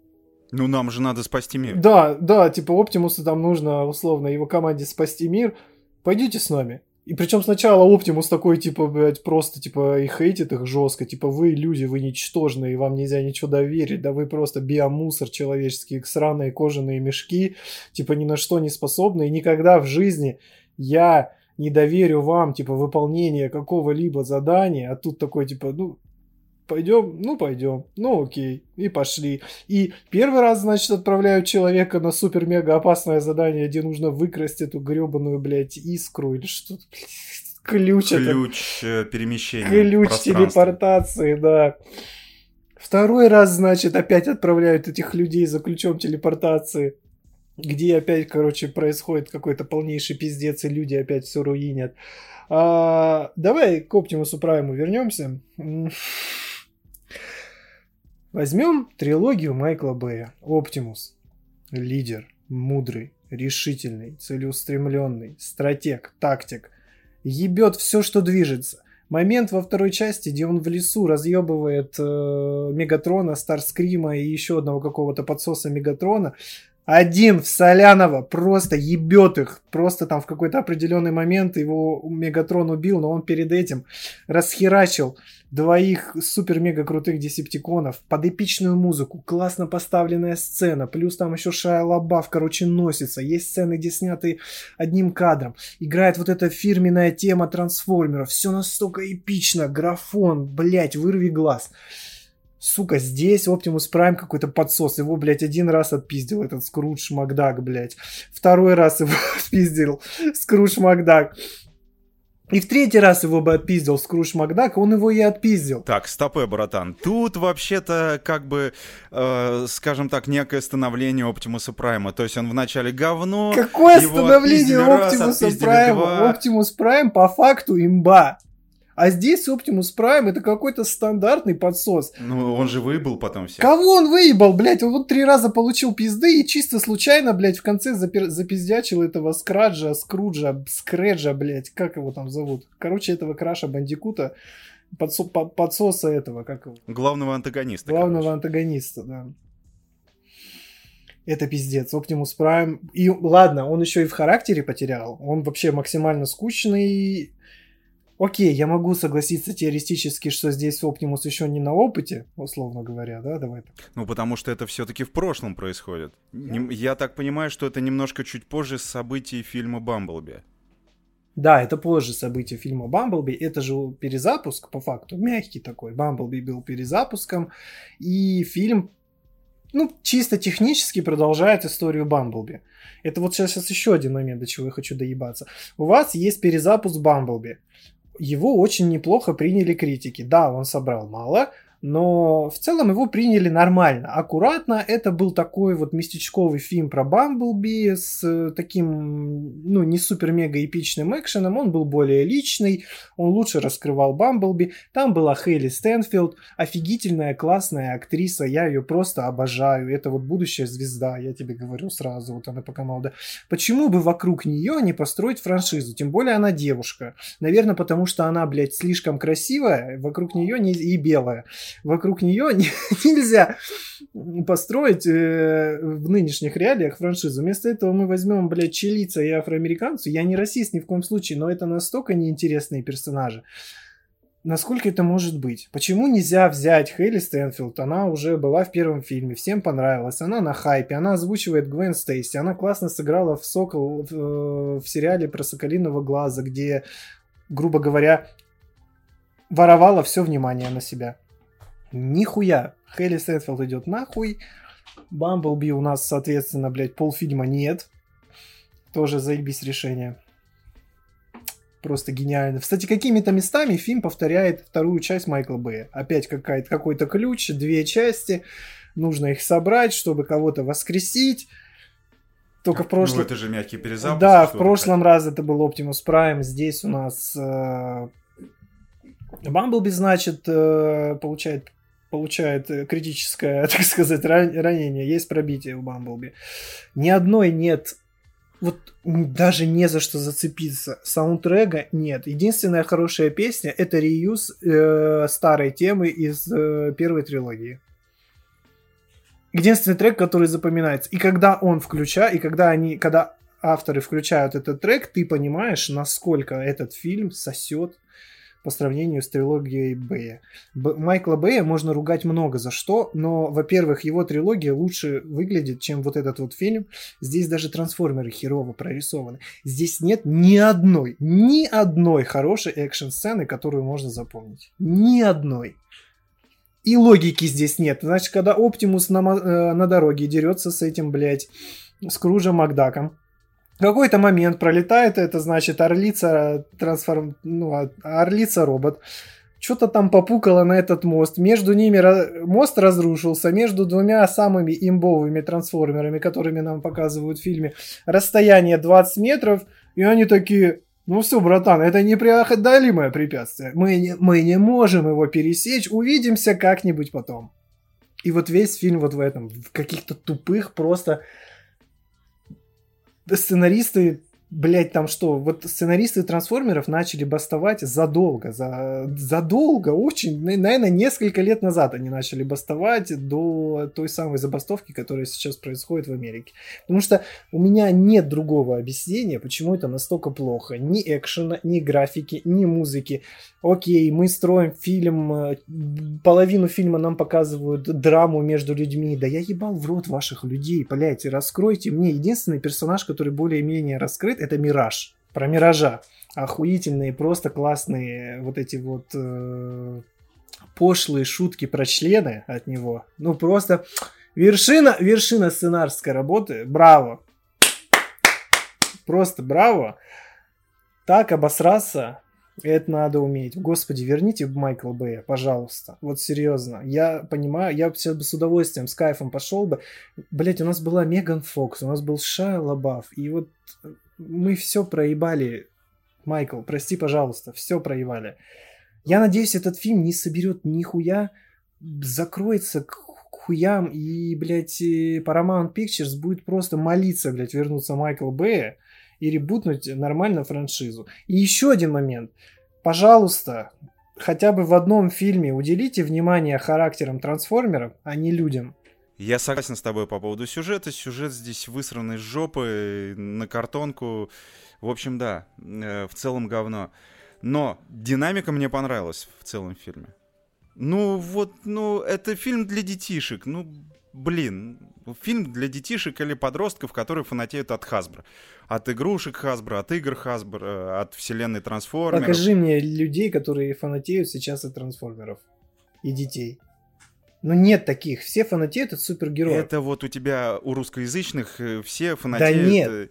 Ну, нам же надо спасти мир. Да, да, типа, Оптимусу там нужно, условно, его команде спасти мир. Пойдите с нами. И причем сначала Оптимус такой, типа, блядь, просто, типа, и хейтит их жестко. Типа, вы люди, вы ничтожные, вам нельзя ничего доверить. Да вы просто биомусор человеческий, сраные кожаные мешки. Типа, ни на что не способны. И никогда в жизни я не доверю вам, типа, выполнение какого-либо задания. А тут такой, типа, ну, пойдем, ну пойдем, ну окей, и пошли. И первый раз, значит, отправляют человека на супер-мега опасное задание, где нужно выкрасть эту гребаную, блядь, искру или что-то, ключ. Ключ это... перемещения. Ключ телепортации, да. Второй раз, значит, опять отправляют этих людей за ключом телепортации, где опять, короче, происходит какой-то полнейший пиздец, и люди опять все руинят. А, давай к Оптимусу Прайму вернемся. Возьмем трилогию Майкла Бэя. Оптимус. Лидер, мудрый, решительный, целеустремленный, стратег, тактик. Ебет все, что движется. Момент во второй части, где он в лесу разъебывает э, Мегатрона, Старскрима и еще одного какого-то подсоса Мегатрона, один в Солянова просто ебет их. Просто там в какой-то определенный момент его Мегатрон убил, но он перед этим расхерачил двоих супер-мега крутых десептиконов под эпичную музыку, классно поставленная сцена, плюс там еще Шая Лабаф, короче, носится. Есть сцены, где сняты одним кадром. Играет вот эта фирменная тема трансформеров. Все настолько эпично. Графон, блять, вырви глаз. Сука, здесь Optimus Prime какой-то подсос. Его, блядь, один раз отпиздил этот Скрудж Макдак, блядь. Второй раз его отпиздил Скрудж Макдак. И в третий раз его бы отпиздил Скрудж Макдак, он его и отпиздил. Так, стопэ, братан. Тут вообще-то, как бы, э, скажем так, некое становление Оптимуса Прайма. То есть он вначале говно. Какое становление Оптимуса Прайма? Оптимус Прайм по факту имба. А здесь Optimus Prime это какой-то стандартный подсос. Ну, он же выебал потом все. Кого он выебал, блядь? Он вот три раза получил пизды и чисто случайно, блядь, в конце запер... запиздячил этого Скраджа, Скруджа, Скреджа, блядь, как его там зовут? Короче, этого Краша Бандикута, подсо... подсоса этого, как его? Главного антагониста. Главного короче. антагониста, да. Это пиздец. Оптимус Прайм. И ладно, он еще и в характере потерял. Он вообще максимально скучный Окей, я могу согласиться теоретически, что здесь Оптимус еще не на опыте, условно говоря, да, давай так. Ну, потому что это все-таки в прошлом происходит. Yeah. Я так понимаю, что это немножко чуть позже событий фильма «Бамблби». Да, это позже события фильма «Бамблби». Это же перезапуск, по факту, мягкий такой. «Бамблби» был перезапуском, и фильм ну, чисто технически продолжает историю Бамблби. Это вот сейчас, сейчас еще один момент, до чего я хочу доебаться. У вас есть перезапуск Бамблби его очень неплохо приняли критики. Да, он собрал мало, но в целом его приняли нормально, аккуратно. Это был такой вот местечковый фильм про Бамблби с э, таким, ну, не супер-мега эпичным экшеном. Он был более личный, он лучше раскрывал Бамблби. Там была Хейли Стэнфилд, офигительная, классная актриса, я ее просто обожаю. Это вот будущая звезда, я тебе говорю сразу, вот она пока молода. Почему бы вокруг нее не построить франшизу? Тем более она девушка. Наверное, потому что она, блядь, слишком красивая, вокруг нее не... и белая вокруг нее нельзя построить э, в нынешних реалиях франшизу. Вместо этого мы возьмем, блядь, чилица и афроамериканцу. Я не расист ни в коем случае, но это настолько неинтересные персонажи. Насколько это может быть? Почему нельзя взять Хейли Стэнфилд? Она уже была в первом фильме, всем понравилась. Она на хайпе, она озвучивает Гвен Стейси. Она классно сыграла в Сокол в, э, сериале про Соколиного глаза, где, грубо говоря, воровала все внимание на себя. Нихуя. Хелли Стэнфилд идет нахуй. Бамблби у нас, соответственно, блядь, полфильма нет. Тоже заебись решение. Просто гениально. Кстати, какими-то местами фильм повторяет вторую часть Майкла Бэя. Опять какая-то, какой-то ключ, две части. Нужно их собрать, чтобы кого-то воскресить. Только в прошлом... Ну, это же мягкий перезапуск. Да, в прошлом раз это был Optimus Prime. Здесь у нас... Э... Бамблби, значит, э, получает получает э, критическое, так сказать, ранение, есть пробитие у Бамблби. Ни одной нет вот даже не за что зацепиться. Саундтрека нет. Единственная хорошая песня это реюз э, старой темы из э, первой трилогии. Единственный трек, который запоминается. И когда он включает, и когда они, когда авторы включают этот трек, ты понимаешь, насколько этот фильм сосет по сравнению с трилогией Бэя. Б- Майкла Бэя можно ругать много за что, но, во-первых, его трилогия лучше выглядит, чем вот этот вот фильм. Здесь даже трансформеры херово прорисованы. Здесь нет ни одной, ни одной хорошей экшн-сцены, которую можно запомнить. Ни одной. И логики здесь нет. Значит, когда Оптимус на, э, на дороге дерется с этим, блядь, с Кружем Макдаком, в какой-то момент пролетает это, значит, орлица, трансформ... ну, а, орлица робот. Что-то там попукало на этот мост. Между ними мост разрушился. Между двумя самыми имбовыми трансформерами, которыми нам показывают в фильме, расстояние 20 метров. И они такие, ну все, братан, это непреодолимое препятствие. Мы не, мы не можем его пересечь. Увидимся как-нибудь потом. И вот весь фильм вот в этом, в каких-то тупых просто сценаристы Блять, там что, вот сценаристы трансформеров начали бастовать задолго, за, задолго, очень, наверное, несколько лет назад они начали бастовать до той самой забастовки, которая сейчас происходит в Америке. Потому что у меня нет другого объяснения, почему это настолько плохо. Ни экшена, ни графики, ни музыки. Окей, мы строим фильм, э, половину фильма нам показывают драму между людьми. Да я ебал в рот ваших людей, блять, раскройте мне. Единственный персонаж, который более-менее раскрыт, это Мираж. Про Миража. Охуительные, просто классные вот эти вот э, пошлые шутки про члены от него. Ну, просто вершина, вершина сценарской работы. Браво. Просто браво. Так обосраться, это надо уметь. Господи, верните Майкла Бэя, пожалуйста. Вот серьезно. Я понимаю, я сейчас бы с удовольствием, с кайфом пошел бы. Блять, у нас была Меган Фокс, у нас был Шая Лабаф. И вот мы все проебали. Майкл, прости, пожалуйста, все проебали. Я надеюсь, этот фильм не соберет нихуя, закроется к хуям, и, блядь, Paramount Pictures будет просто молиться, блядь, вернуться Майкл Бэя и ребутнуть нормально франшизу. И еще один момент. Пожалуйста, хотя бы в одном фильме уделите внимание характерам трансформеров, а не людям. Я согласен с тобой по поводу сюжета. Сюжет здесь высранный с жопы на картонку. В общем, да, э, в целом говно. Но динамика мне понравилась в целом фильме. Ну вот, ну это фильм для детишек. Ну, блин, фильм для детишек или подростков, которые фанатеют от Хасбро. От игрушек Хасбро, от игр Хасбро, от вселенной Трансформеров. Покажи мне людей, которые фанатеют сейчас от Трансформеров и детей. Ну нет таких. Все фанатеют от супергероев. Это вот у тебя у русскоязычных э, все фанатеют. Да нет. Э,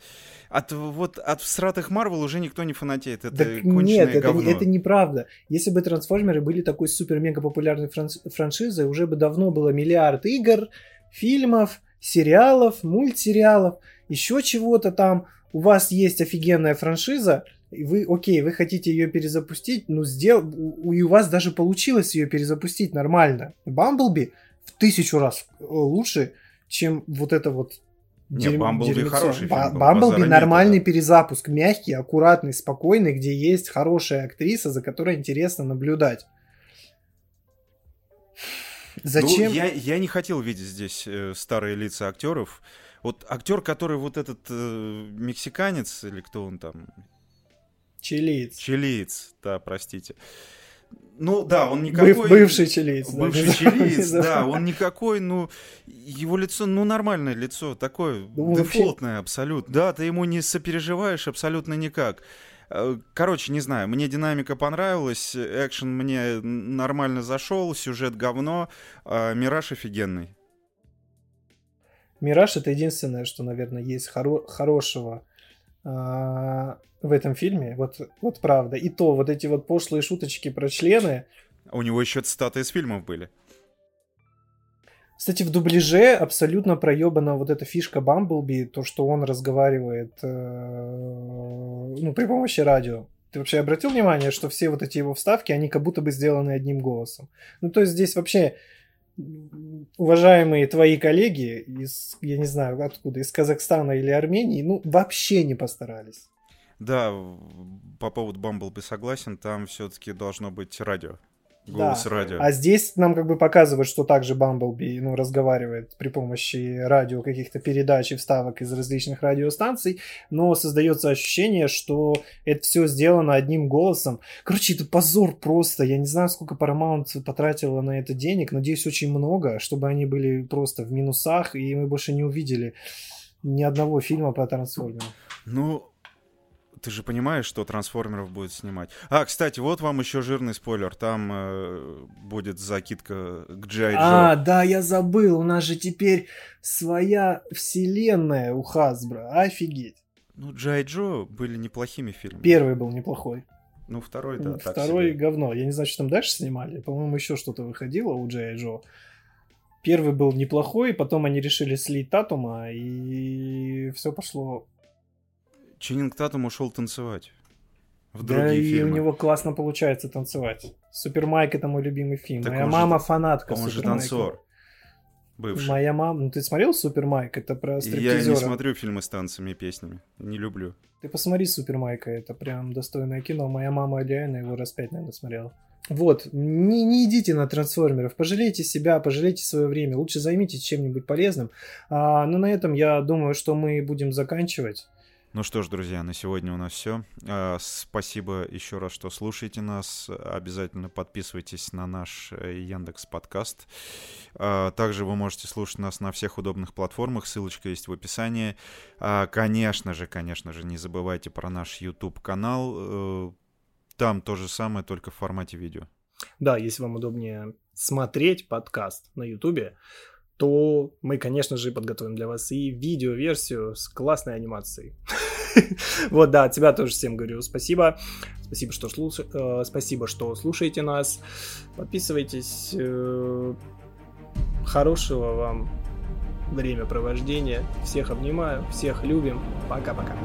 от вот от всратых Марвел уже никто не фанатеет. Это так нет, это, это неправда. Если бы трансформеры были такой супер-мега популярной франшизой, уже бы давно было миллиард игр, фильмов, сериалов, мультсериалов, еще чего-то там. У вас есть офигенная франшиза, вы, окей, вы хотите ее перезапустить, ну, сдел... и у вас даже получилось ее перезапустить нормально. Бамблби в тысячу раз э, лучше, чем вот это вот не, Бамблби хороший фильм. Бамблби нормальный перезапуск, мягкий, аккуратный, спокойный, где есть хорошая актриса, за которой интересно наблюдать. Зачем? Ну, я, я не хотел видеть здесь э, старые лица актеров. Вот актер, который вот этот э, мексиканец, или кто он там, Чилиец. Чилиец, да, простите. Ну да, он никакой... Быв, бывший чилиец. Бывший да, чилиец, да, он никакой, ну, его лицо, ну, нормальное лицо, такое, ну, дефолтное вообще... абсолютно. Да, ты ему не сопереживаешь абсолютно никак. Э, короче, не знаю, мне динамика понравилась, экшен мне нормально зашел, сюжет говно, а Мираж офигенный. Мираж это единственное, что, наверное, есть хоро- хорошего а, в этом фильме, вот, вот правда. И то, вот эти вот пошлые шуточки про члены. У него еще цитаты из фильмов были. Кстати, в дубляже абсолютно проебана вот эта фишка Бамблби, то, что он разговаривает э, ну, при помощи радио. Ты вообще обратил внимание, что все вот эти его вставки, они как будто бы сделаны одним голосом? Ну, то есть здесь вообще уважаемые твои коллеги из, я не знаю откуда, из Казахстана или Армении, ну, вообще не постарались. Да, по поводу Бамблби согласен, там все-таки должно быть радио. Голос да. радио. А здесь нам как бы показывают, что также Бамблби ну, разговаривает при помощи радио, каких-то передач и вставок из различных радиостанций, но создается ощущение, что это все сделано одним голосом. Короче, это позор просто. Я не знаю, сколько Paramount потратила на это денег. Надеюсь, очень много, чтобы они были просто в минусах, и мы больше не увидели ни одного фильма по трансформерам. Ну, ты же понимаешь, что трансформеров будет снимать. А, кстати, вот вам еще жирный спойлер. Там э, будет закидка к Джай Джо. А, да, я забыл. У нас же теперь своя вселенная у Хасбро. Офигеть. Ну, Джай Джо были неплохими фильмами. Первый был неплохой. Ну, второй, да. Второй говно. Я не знаю, что там дальше снимали. По-моему, еще что-то выходило у Джай Джо. Первый был неплохой, потом они решили слить Татума, и все пошло Ченнинг Татум ушел танцевать. В да, и фильмы. у него классно получается танцевать. Супер Майк это мой любимый фильм. Так Моя мама же, фанатка. Он же танцор. Бывший. Моя мама. Ну ты смотрел Супер Майк? Это про стриптизера. Я не смотрю фильмы с танцами и песнями. Не люблю. Ты посмотри Супер Майка. Это прям достойное кино. Моя мама реально его раз пять, наверное, смотрела. Вот, не, не идите на трансформеров, пожалейте себя, пожалейте свое время, лучше займитесь чем-нибудь полезным. А, но на этом я думаю, что мы будем заканчивать. Ну что ж, друзья, на сегодня у нас все. А, спасибо еще раз, что слушаете нас. Обязательно подписывайтесь на наш э, Яндекс подкаст. А, также вы можете слушать нас на всех удобных платформах. Ссылочка есть в описании. А, конечно же, конечно же, не забывайте про наш YouTube канал. Э, там то же самое, только в формате видео. Да, если вам удобнее смотреть подкаст на YouTube, то мы, конечно же, подготовим для вас и видео-версию с классной анимацией. Вот, да, от тебя тоже всем говорю спасибо. Спасибо, что, слуш... э, спасибо, что слушаете нас. Подписывайтесь. Э, хорошего вам времяпровождения. Всех обнимаю, всех любим. Пока-пока.